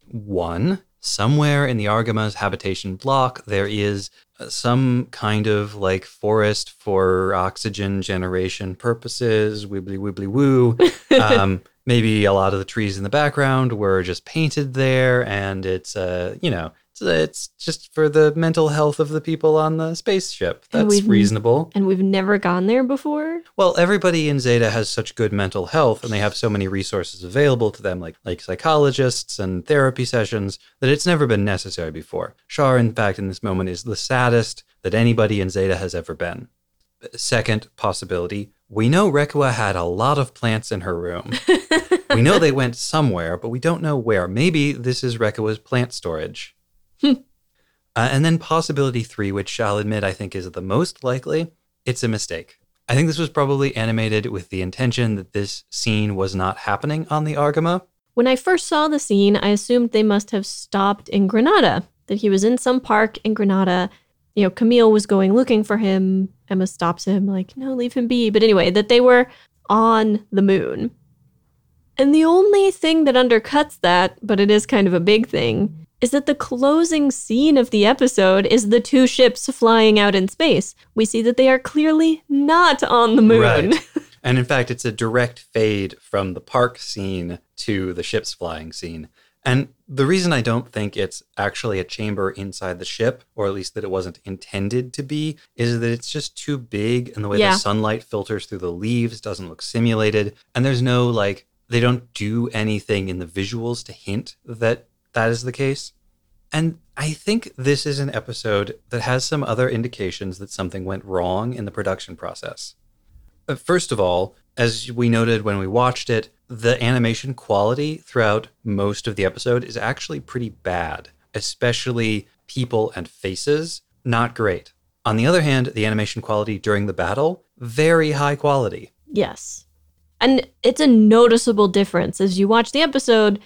Speaker 2: One, somewhere in the Argama's habitation block, there is uh, some kind of like forest for oxygen generation purposes, wibbly wibbly woo. Um, maybe a lot of the trees in the background were just painted there, and it's uh, you know, it's, just for the mental health of the people on the spaceship. That's
Speaker 1: we've-
Speaker 2: reasonable.
Speaker 1: And we've never gone there before.
Speaker 2: Well, everybody in Zeta has such good mental health and they have so many resources available to them, like like psychologists and therapy sessions, that it's never been necessary before. Char, in fact, in this moment is the saddest that anybody in Zeta has ever been. Second possibility, we know Reccoa had a lot of plants in her room. we know they went somewhere, but we don't know where. Maybe this is Reccoa's plant storage. Uh, and then possibility three, which I'll admit I think is the most likely, it's a mistake. I think this was probably animated with the intention that this scene was not happening on the Argama.
Speaker 1: When I first saw the scene, I assumed they must have stopped in Granada, that he was in some park in Granada. You know, Camille was going looking for him. Emma stops him, like, no, leave him be. But anyway, that they were on the moon. And the only thing that undercuts that, but it is kind of a big thing, is that the closing scene of the episode is the two ships flying out in space. We see that they are clearly not on the moon.
Speaker 2: Right. And in fact, it's a direct fade from the park scene to the ship's flying scene. And the reason I don't think it's actually a chamber inside the ship, or at least that it wasn't intended to be, is that it's just too big and the way
Speaker 1: Yeah.
Speaker 2: the sunlight filters through the leaves doesn't look simulated. And there's no like, they don't do anything in the visuals to hint that that is the case. And I think this is an episode that has some other indications that something went wrong in the production process. Uh, First of all, as we noted when we watched it, the animation quality throughout most of the episode is actually pretty bad, especially people and faces, not great. On the other hand, the animation quality during the battle, very high quality.
Speaker 1: Yes. And it's a noticeable difference. As you watch the episode,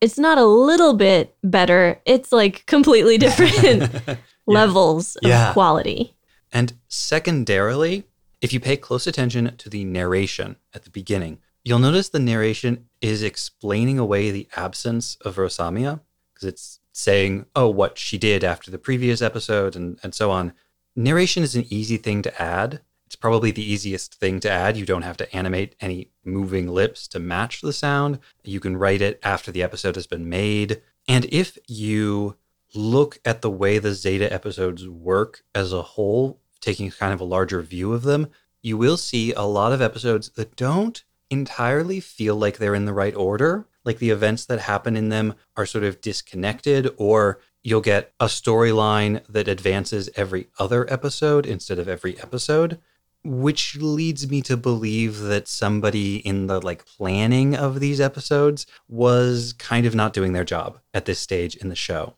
Speaker 1: it's not a little bit better, it's like completely different levels of
Speaker 2: Yeah.
Speaker 1: quality.
Speaker 2: And secondarily, if you pay close attention to the narration at the beginning, you'll notice the narration is explaining away the absence of Rosamia because it's saying, oh, what she did after the previous episode and, and so on. Narration is an easy thing to add. It's probably the easiest thing to add. You don't have to animate any moving lips to match the sound. You can write it after the episode has been made. And if you look at the way the Zeta episodes work as a whole, taking kind of a larger view of them, you will see a lot of episodes that don't entirely feel like they're in the right order. Like the events that happen in them are sort of disconnected, or you'll get a storyline that advances every other episode instead of every episode which leads me to believe that somebody in the like planning of these episodes was kind of not doing their job at this stage in the show.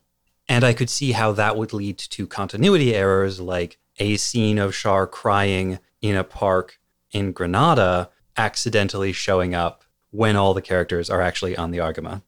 Speaker 2: And I could see how that would lead to continuity errors like a scene of Char crying in a park in Granada accidentally showing up when all the characters are actually on the Argama.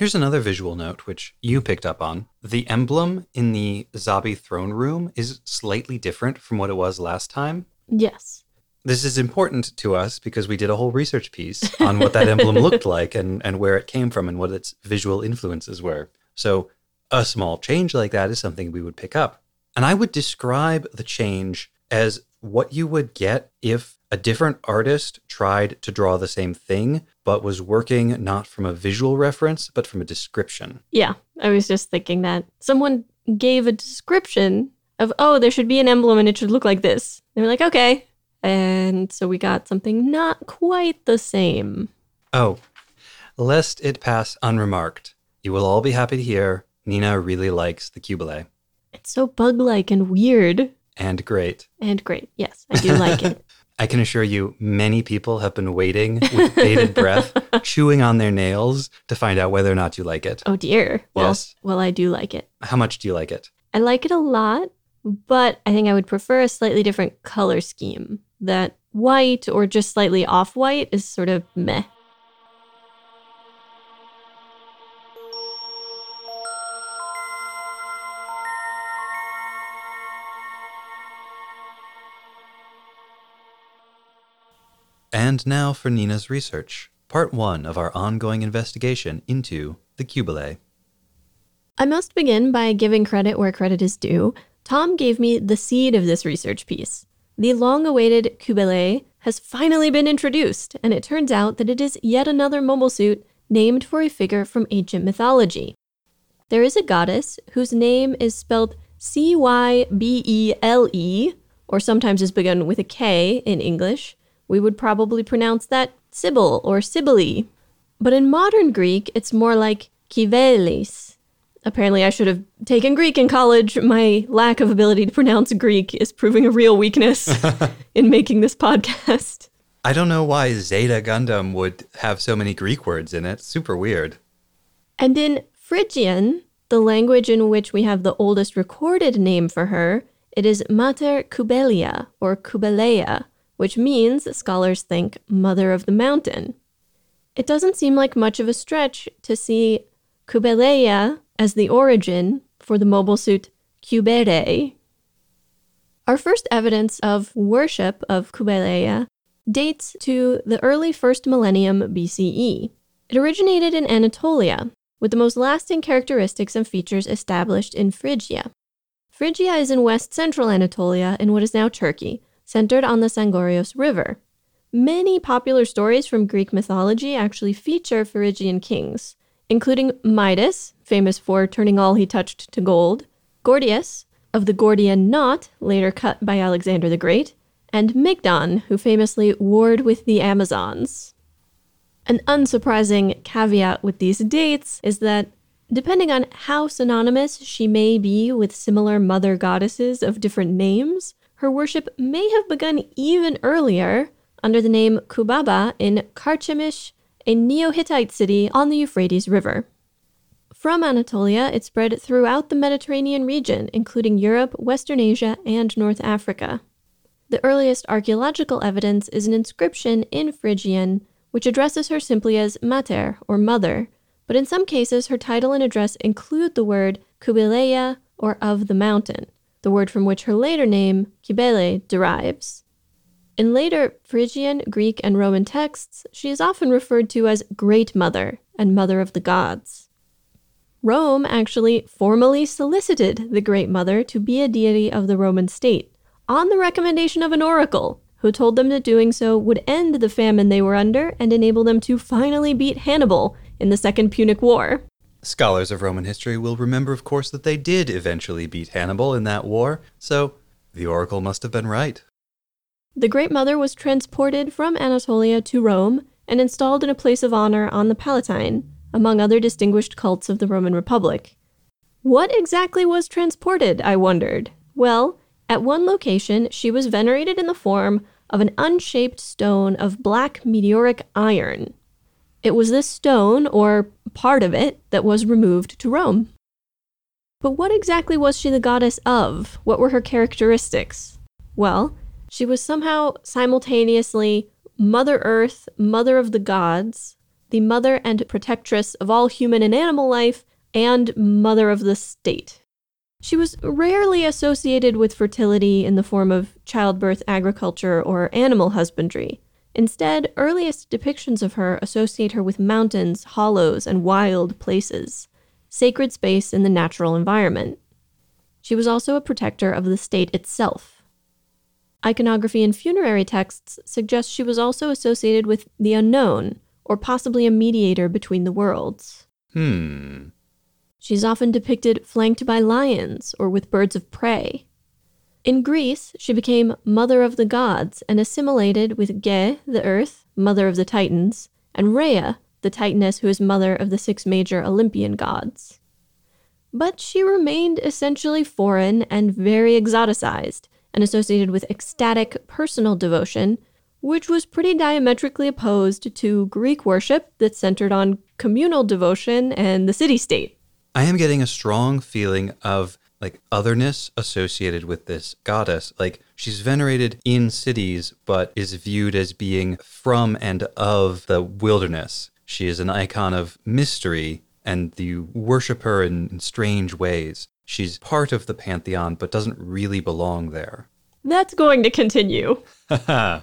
Speaker 2: Here's another visual note which you picked up on. The emblem in the Zabi throne room is slightly different from what it was last time.
Speaker 1: Yes.
Speaker 2: This is important to us because we did a whole research piece on what that emblem looked like and, and where it came from and what its visual influences were. So, a small change like that is something we would pick up. And I would describe the change as what you would get if a different artist tried to draw the same thing, but was working not from a visual reference, but from a description.
Speaker 1: Yeah. I was just thinking that someone gave a description of, oh, there should be an emblem and it should look like this. They were like, okay. And so we got something not quite the same.
Speaker 2: Oh, lest it pass unremarked, you will all be happy to hear Nina really likes the Qubeley.
Speaker 1: It's so bug like and weird
Speaker 2: And great.
Speaker 1: and great. Yes, I do like it.
Speaker 2: I can assure you, many people have been waiting with bated breath, chewing on their nails to find out whether or not you like it.
Speaker 1: Oh dear. Well,
Speaker 2: Yes.
Speaker 1: well, I do like it.
Speaker 2: How much do you like it?
Speaker 1: I like it a lot, but I think I would prefer a slightly different color scheme that white or just slightly off white is sort of meh.
Speaker 2: And now for Nina's research, part one of our ongoing investigation into the Qubeley.
Speaker 1: I must begin by giving credit where credit is due. Tom gave me the seed of this research piece. The long awaited Qubeley has finally been introduced, and it turns out that it is yet another mobile suit named for a figure from ancient mythology. There is a goddess whose name is spelled C Y B E L E, or sometimes is begun with a K in English, we would probably pronounce that Sibyl or Sibylle. But in modern Greek, it's more like Kivelis. Apparently, I should have taken Greek in college. My lack of ability to pronounce Greek is proving a real weakness in making this podcast.
Speaker 2: I don't know why Zeta Gundam would have so many Greek words in it. Super weird.
Speaker 1: And in Phrygian, the language in which we have the oldest recorded name for her, it is Mater Cubelia or Cubelea, which means scholars think Mother of the Mountain. It doesn't seem like much of a stretch to see Cubelea as the origin for the mobile suit Qubeley. Our first evidence of worship of Cubelea dates to the early first millennium BCE. It originated in Anatolia, with the most lasting characteristics and features established in Phrygia. Phrygia is in west central Anatolia in what is now Turkey, centered on the Sangarios River. Many popular stories from Greek mythology actually feature Phrygian kings, including Midas, famous for turning all he touched to gold, Gordius, of the Gordian knot, later cut by Alexander the Great, and Mygdon, who famously warred with the Amazons. An unsurprising caveat with these dates is that, depending on how synonymous she may be with similar mother goddesses of different names, her worship may have begun even earlier under the name Kubaba in Carchemish, a Neo Hittite city on the Euphrates River. From Anatolia, it spread throughout the Mediterranean region, including Europe, Western Asia, and North Africa. The earliest archaeological evidence is an inscription in Phrygian, which addresses her simply as mater or mother, but in some cases her title and address include the word Kubileia or of the mountain the word from which her later name, Cybele, derives. In later Phrygian, Greek, and Roman texts, she is often referred to as Great Mother and Mother of the Gods. Rome actually formally solicited the Great Mother to be a deity of the Roman state, on the recommendation of an oracle, who told them that doing so would end the famine they were under and enable them to finally beat Hannibal in the Second Punic War.
Speaker 2: Scholars of Roman history will remember, of course, that they did eventually beat Hannibal in that war, so the oracle must have been right.
Speaker 1: The Great Mother was transported from Anatolia to Rome and installed in a place of honor on the Palatine, among other distinguished cults of the Roman Republic. What exactly was transported, I wondered? Well, at one location, she was venerated in the form of an unshaped stone of black meteoric iron. It was this stone, or part of it, that was removed to Rome. But what exactly was she the goddess of? What were her characteristics? Well, she was somehow simultaneously Mother Earth, Mother of the Gods, the mother and protectress of all human and animal life, and Mother of the State. She was rarely associated with fertility in the form of childbirth, agriculture, or animal husbandry. Instead, earliest depictions of her associate her with mountains, hollows, and wild places, sacred space in the natural environment. She was also a protector of the state itself. Iconography and funerary texts suggest she was also associated with the unknown, or possibly a mediator between the worlds.
Speaker 2: Hmm.
Speaker 1: She's often depicted flanked by lions or with birds of prey. In Greece, she became mother of the gods and assimilated with Ge, the earth, mother of the Titans, and Rhea, the Titaness who is mother of the six major Olympian gods. But she remained essentially foreign and very exoticized, and associated with ecstatic personal devotion, which was pretty diametrically opposed to Greek worship that centered on communal devotion and the city state.
Speaker 2: I am getting a strong feeling of like otherness associated with this goddess. Like she's venerated in cities, but is viewed as being from and of the wilderness. She is an icon of mystery, and you worship her in, in strange ways. She's part of the pantheon, but doesn't really belong there.
Speaker 1: That's going to continue.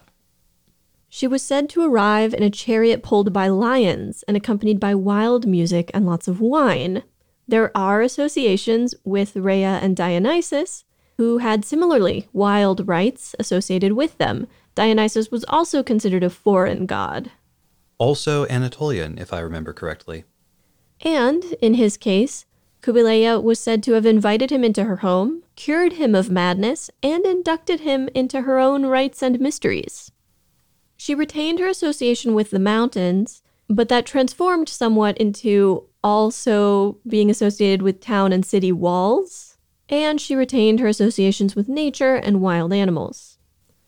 Speaker 1: she was said to arrive in a chariot pulled by lions and accompanied by wild music and lots of wine. There are associations with Rhea and Dionysus, who had similarly wild rites associated with them. Dionysus was also considered a foreign god.
Speaker 2: Also Anatolian, if I remember correctly.
Speaker 1: And, in his case, Kubelaya was said to have invited him into her home, cured him of madness, and inducted him into her own rites and mysteries. She retained her association with the mountains, but that transformed somewhat into also being associated with town and city walls, and she retained her associations with nature and wild animals.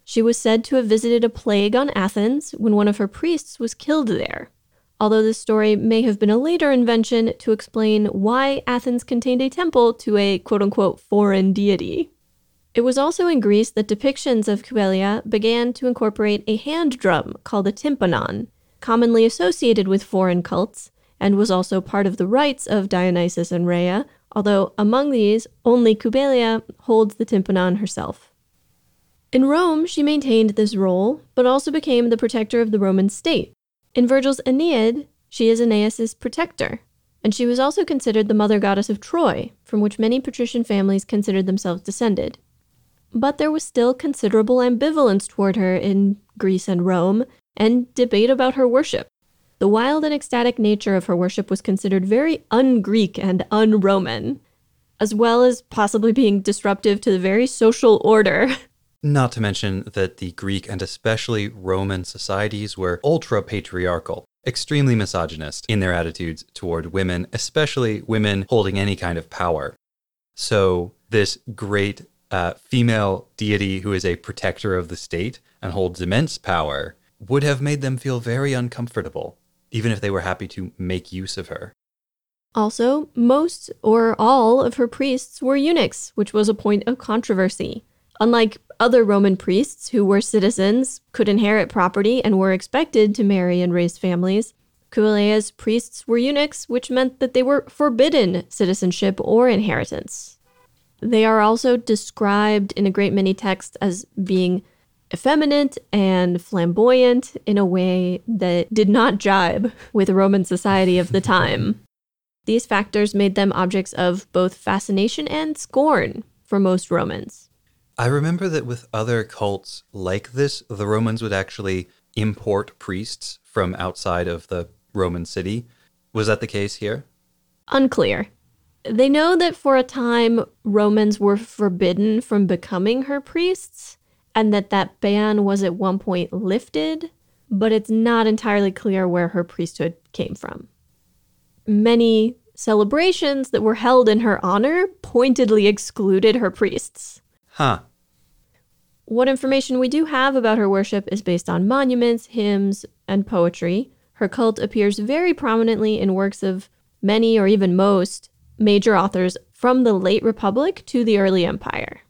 Speaker 1: She was said to have visited a plague on Athens when one of her priests was killed there, although this story may have been a later invention to explain why Athens contained a temple to a quote unquote foreign deity. It was also in Greece that depictions of Kubellia began to incorporate a hand drum called a tympanon, commonly associated with foreign cults, and was also part of the rites of Dionysus and Rhea, although among these, only Kubellia holds the tympanon herself. In Rome, she maintained this role, but also became the protector of the Roman state. In Virgil's Aeneid, she is Aeneas's protector, and she was also considered the mother goddess of Troy, from which many patrician families considered themselves descended. But there was still considerable ambivalence toward her in Greece and Rome, and debate about her worship. The wild and ecstatic nature of her worship was considered very un Greek and un Roman, as well as possibly being disruptive to the very social order.
Speaker 2: Not to mention that the Greek and especially Roman societies were ultra patriarchal, extremely misogynist in their attitudes toward women, especially women holding any kind of power. So, this great uh, female deity who is a protector of the state and holds immense power would have made them feel very uncomfortable even if they were happy to make use of her.
Speaker 1: Also, most or all of her priests were eunuchs, which was a point of controversy. Unlike other Roman priests who were citizens, could inherit property, and were expected to marry and raise families, Kubelaya's priests were eunuchs, which meant that they were forbidden citizenship or inheritance. They are also described in a great many texts as being effeminate and flamboyant in a way that did not jibe with Roman society of the time. These factors made them objects of both fascination and scorn for most Romans.
Speaker 2: I remember that with other cults like this, the Romans would actually import priests from outside of the Roman city. Was that the case here?
Speaker 1: Unclear. They know that for a time Romans were forbidden from becoming her priests, and that that ban was at one point lifted, but it's not entirely clear where her priesthood came from. Many celebrations that were held in her honor pointedly excluded her priests.
Speaker 2: Huh.
Speaker 1: What information we do have about her worship is based on monuments, hymns, and poetry. Her cult appears very prominently in works of many or even most major authors from the late Republic to the early Empire.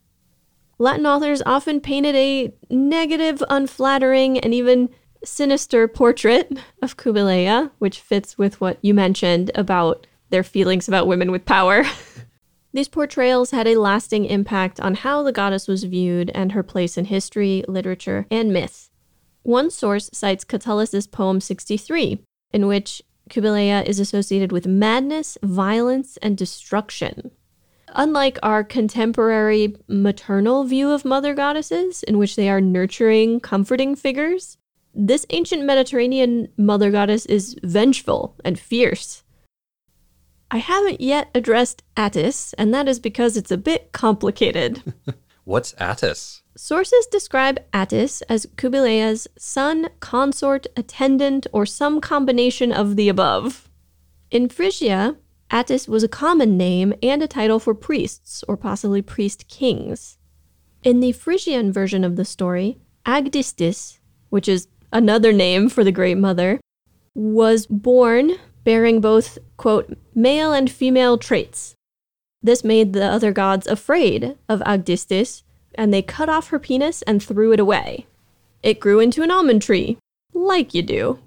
Speaker 1: Latin authors often painted a negative, unflattering, and even sinister portrait of Kubelaya, which fits with what you mentioned about their feelings about women with power. These portrayals had a lasting impact on how the goddess was viewed and her place in history, literature, and myth. One source cites Catullus' poem 63, in which Kubelaya is associated with madness, violence, and destruction. Unlike our contemporary maternal view of mother goddesses, in which they are nurturing, comforting figures, this ancient Mediterranean mother goddess is vengeful and fierce. I haven't yet addressed Attis, and that is because it's a bit complicated.
Speaker 2: What's Attis?
Speaker 1: Sources describe Attis as Kubelaya's son, consort, attendant, or some combination of the above. In Phrygia, Attis was a common name and a title for priests, or possibly priest kings. In the Phrygian version of the story, Agdistis, which is another name for the Great Mother, was born bearing both, quote, male and female traits. This made the other gods afraid of Agdistis, and they cut off her penis and threw it away. It grew into an almond tree, like you do.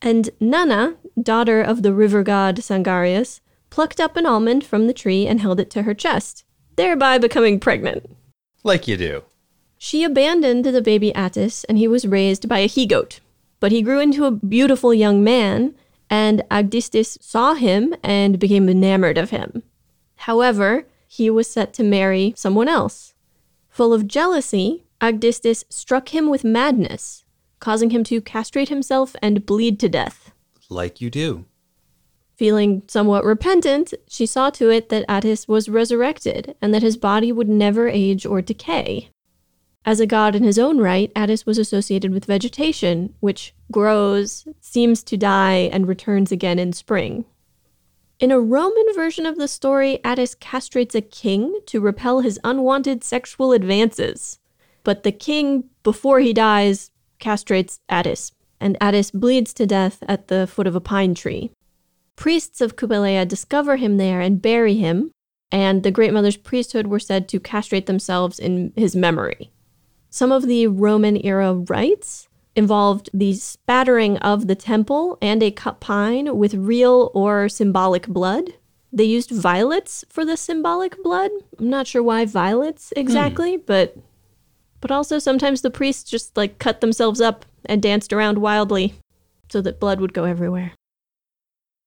Speaker 1: And Nanna, daughter of the river god Sangarius, plucked up an almond from the tree and held it to her chest, thereby becoming pregnant.
Speaker 2: Like you do.
Speaker 1: She abandoned the baby Attis and he was raised by a he goat. But he grew into a beautiful young man, and Agdistis saw him and became enamored of him. However, he was set to marry someone else. Full of jealousy, Agdistis struck him with madness, causing him to castrate himself and bleed to death.
Speaker 2: Like you do.
Speaker 1: Feeling somewhat repentant, she saw to it that Attis was resurrected and that his body would never age or decay. As a god in his own right, Attis was associated with vegetation, which grows, seems to die, and returns again in spring. In a Roman version of the story, Attis castrates a king to repel his unwanted sexual advances. But the king, before he dies, castrates Attis, and Attis bleeds to death at the foot of a pine tree. Priests of Kubelea discover him there and bury him, and the Great Mother's priesthood were said to castrate themselves in his memory. Some of the Roman era rites involved the spattering of the temple and a cut pine with real or symbolic blood. They used violets for the symbolic blood. I'm not sure why violets hmm. exactly, but but also sometimes the priests just like cut themselves up and danced around wildly so that blood would go everywhere.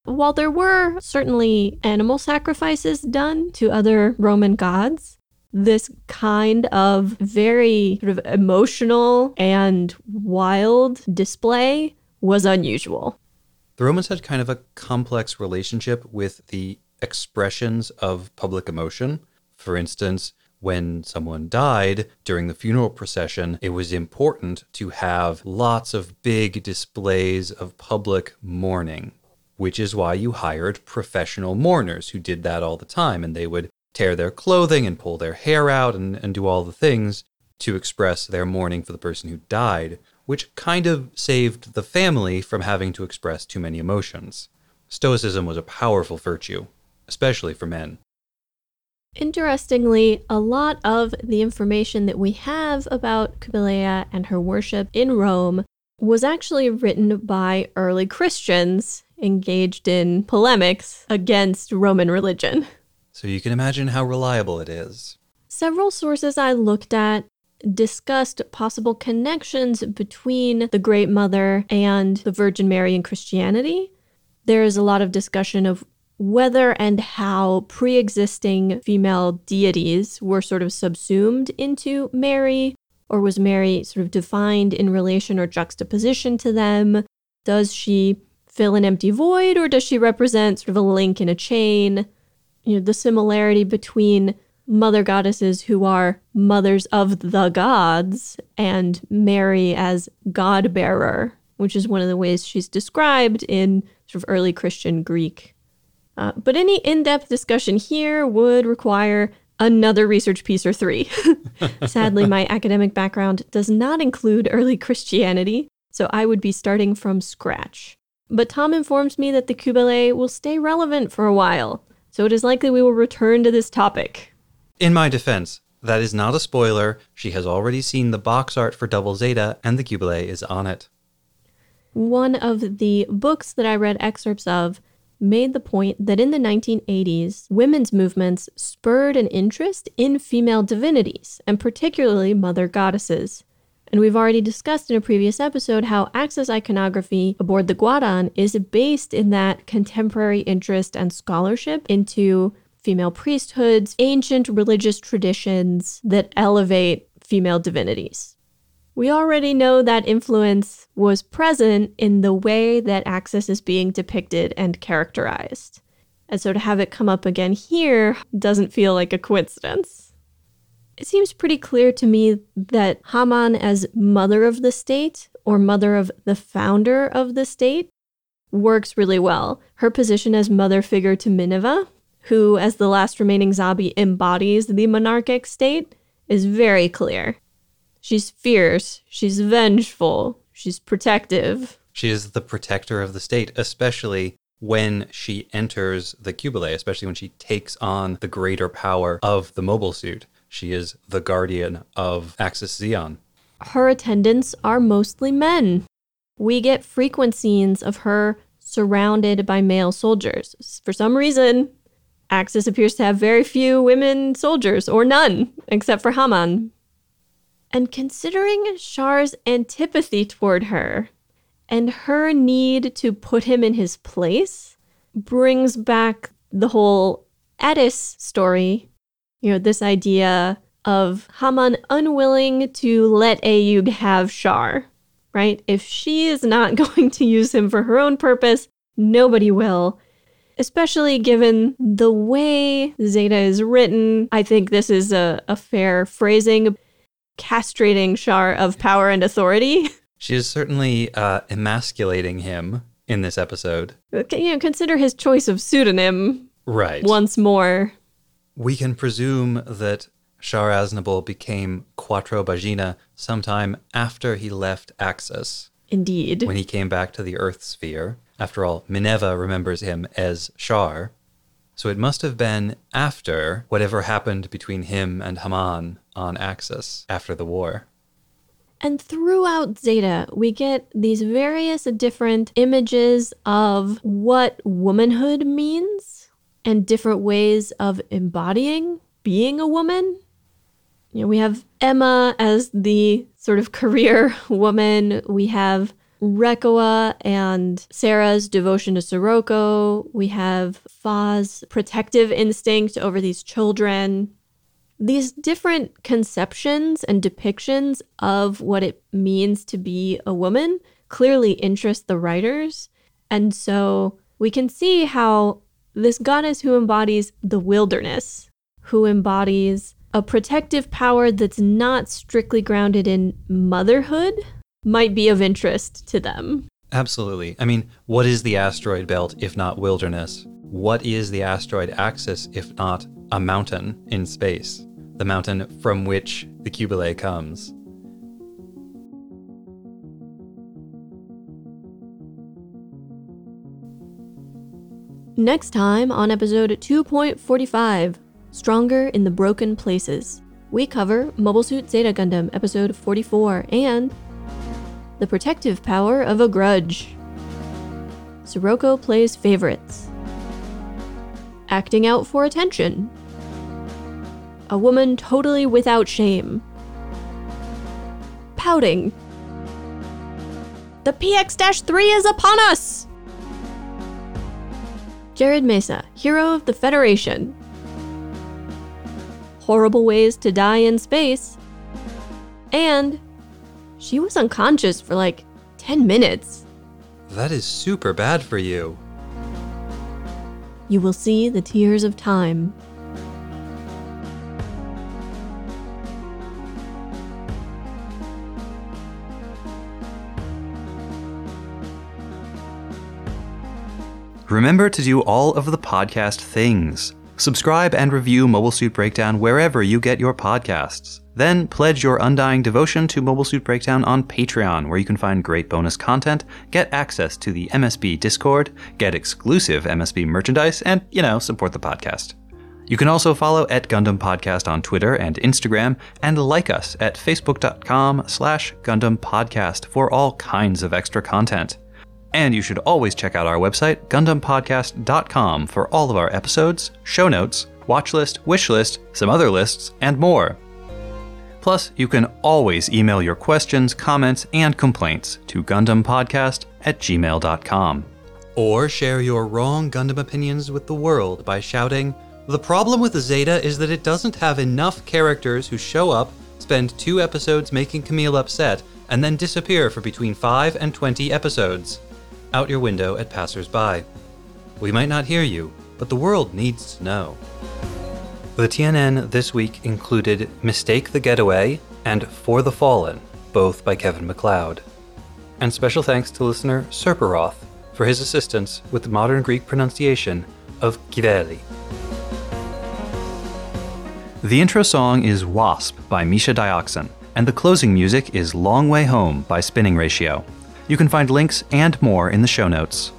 Speaker 1: While there were certainly animal sacrifices done to other Roman gods, this kind of very sort of emotional and wild display was unusual.
Speaker 2: The Romans had kind of a complex relationship with the expressions of public emotion. For instance, when someone died during the funeral procession, it was important to have lots of big displays of public mourning, which is why you hired professional mourners who did that all the time. And they would tear their clothing and pull their hair out and, and do all the things to express their mourning for the person who died, which kind of saved the family from having to express too many emotions. Stoicism was a powerful virtue, especially for men.
Speaker 1: Interestingly, a lot of the information that we have about Kubelea and her worship in Rome was actually written by early Christians engaged in polemics against Roman religion.
Speaker 2: So you can imagine how reliable it is.
Speaker 1: Several sources I looked at discussed possible connections between the Great Mother and the Virgin Mary in Christianity. There is a lot of discussion of whether and how pre existing female deities were sort of subsumed into Mary, or was Mary sort of defined in relation or juxtaposition to them? Does she fill an empty void, or does she represent sort of a link in a chain? you know, the similarity between mother goddesses who are mothers of the gods and Mary as god bearer, which is one of the ways she's described in sort of early Christian Greek. Uh, but any in depth discussion here would require another research piece or three. Sadly, my academic background does not include early Christianity, so I would be starting from scratch. But Tom informs me that the Qubeley will stay relevant for a while so it is likely we will return to this topic.
Speaker 2: In my defense, that is not a spoiler. She has already seen the box art for Double Zeta, and the Qubeley is on it.
Speaker 1: One of the books that I read excerpts of made the point that in the 1980s, women's movements spurred an interest in female divinities, and particularly mother goddesses. And we've already discussed in a previous episode how Axis iconography aboard the Guadan is based in that contemporary interest and scholarship into female priesthoods, ancient religious traditions that elevate female divinities. We already know that influence was present in the way that Axis is being depicted and characterized. And so to have it come up again here doesn't feel like a coincidence. It seems pretty clear to me that Haman, as mother of the state or mother of the founder of the state, works really well. Her position as mother figure to Mineva, who, as the last remaining Zabi, embodies the monarchic state, is very clear. She's fierce, she's vengeful, she's protective.
Speaker 2: She is the protector of the state, especially when she enters the Qubeley, especially when she takes on the greater power of the mobile suit. She is the guardian of Axis Zeon.
Speaker 1: Her attendants are mostly men. We get frequent scenes of her surrounded by male soldiers. For some reason, Axis appears to have very few women soldiers, or none, except for Haman. And considering Char's antipathy toward her and her need to put him in his place, brings back the whole Eddis story. You know, this idea of Haman unwilling to let Ayub have Char, right? If she is not going to use him for her own purpose, nobody will especially given the way Zeta is written. I think this is a, a fair phrasing, castrating Char of power and authority.
Speaker 2: She is certainly uh, emasculating him in this episode.
Speaker 1: You know, consider his choice of pseudonym
Speaker 2: Right.
Speaker 1: once more.
Speaker 2: We can presume that Char Aznable became Quattro Bajeena sometime after he left Axis,
Speaker 1: Indeed.
Speaker 2: when he came back to the Earth sphere. After all, Mineva remembers him as Char. So it must have been after whatever happened between him and Haman on Axis after the war.
Speaker 1: And throughout Zeta, we get these various different images of what womanhood means and different ways of embodying being a woman. You know, we have Emma as the sort of career woman. We have Reccoa and Sarah's devotion to Sirocco. We have Fa's protective instinct over these children. These different conceptions and depictions of what it means to be a woman clearly interest the writers. And so we can see how this goddess who embodies the wilderness, who embodies a protective power that's not strictly grounded in motherhood, might be of interest to them.
Speaker 2: Absolutely. I mean, what is the asteroid belt if not wilderness? What is the asteroid axis if not a mountain in space? The mountain from which the Qubeley comes.
Speaker 1: Next time on episode 2.45 Stronger in the Broken Places, we cover Mobile Suit Zeta Gundam episode 44 and The Protective Power of a Grudge. Sirocco plays favorites. Acting out for attention. A woman totally without shame. Pouting. The PX 3 is upon us! Jerid Messa, hero of the Federation. Horrible ways to die in space. And she was unconscious for like 10 minutes.
Speaker 2: That is super bad for you.
Speaker 1: You will see the tears of time.
Speaker 2: Remember to do all of the podcast things. Subscribe and review Mobile Suit Breakdown wherever you get your podcasts. Then pledge your undying devotion to Mobile Suit Breakdown on Patreon, where you can find great bonus content, get access to the MSB Discord, get exclusive MSB merchandise, and, you know, support the podcast. You can also follow at Gundam Podcast on Twitter and Instagram, and like us at facebook.com slash Gundam Podcast for all kinds of extra content. And you should always check out our website, GundamPodcast.com, for all of our episodes, show notes, watch list, wish list, some other lists, and more. Plus, you can always email your questions, comments, and complaints to GundamPodcast at gmail.com. Or share your wrong Gundam opinions with the world by shouting, The problem with Zeta is that it doesn't have enough characters who show up, spend two episodes making Kamille upset, and then disappear for between 5 and 20 episodes out your window at passersby. We might not hear you, but the world needs to know. The TNN this week included Mistake the Getaway and For the Fallen, both by Kevin MacLeod. And special thanks to listener Serperoth for his assistance with the modern Greek pronunciation of Kiveli. The intro song is Wasp by Misha Dioxin, and the closing music is Long Way Home by Spinning Ratio. You can find links and more in the show notes.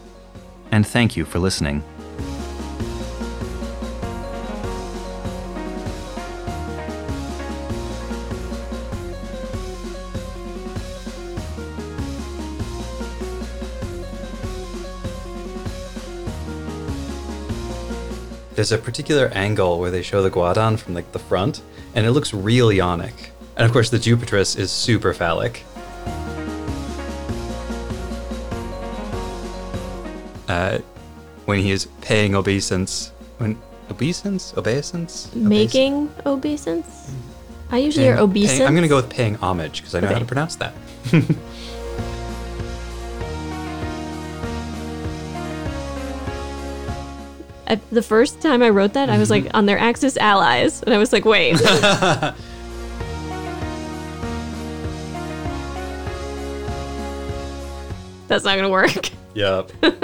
Speaker 2: and thank you for listening. There's a particular angle where they show the Guadan from like the front, and it looks real yonic. And of course, the Jupitris is super phallic. Uh, when he is paying obeisance, when obeisance, obeisance,
Speaker 1: Making obeisance? I usually hear
Speaker 2: Paying-
Speaker 1: obeisance.
Speaker 2: paying- I'm gonna go with paying homage because I know how to pronounce that.
Speaker 1: I, the first time I wrote that, I was like on their Axis allies, and I was like, wait. That's not gonna work.
Speaker 2: Yup.
Speaker 1: I'm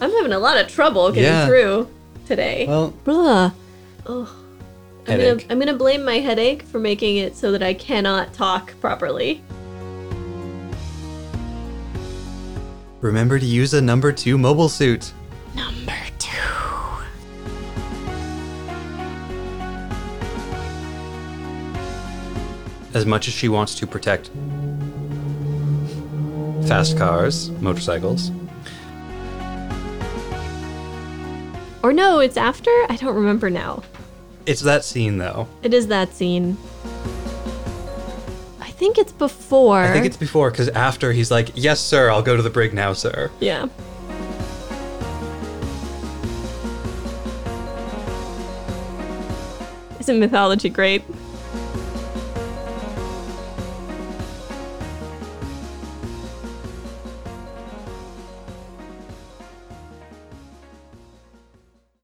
Speaker 1: having a lot of trouble getting
Speaker 2: Yeah.
Speaker 1: through today.
Speaker 2: Well,
Speaker 1: Ugh. Ugh. I'm gonna,
Speaker 2: Headache.
Speaker 1: I'm gonna blame my headache for making it so that I cannot talk properly.
Speaker 2: remember to use a number two mobile suit.
Speaker 1: Number two.
Speaker 2: As much as she wants to protect fast cars, motorcycles,
Speaker 1: Or no, it's after? I don't remember now.
Speaker 2: it's that scene though.
Speaker 1: It is that scene. I think it's before.
Speaker 2: I think it's before because after he's like, "Yes, sir, I'll go to the brig now, sir."
Speaker 1: Yeah. Isn't mythology great?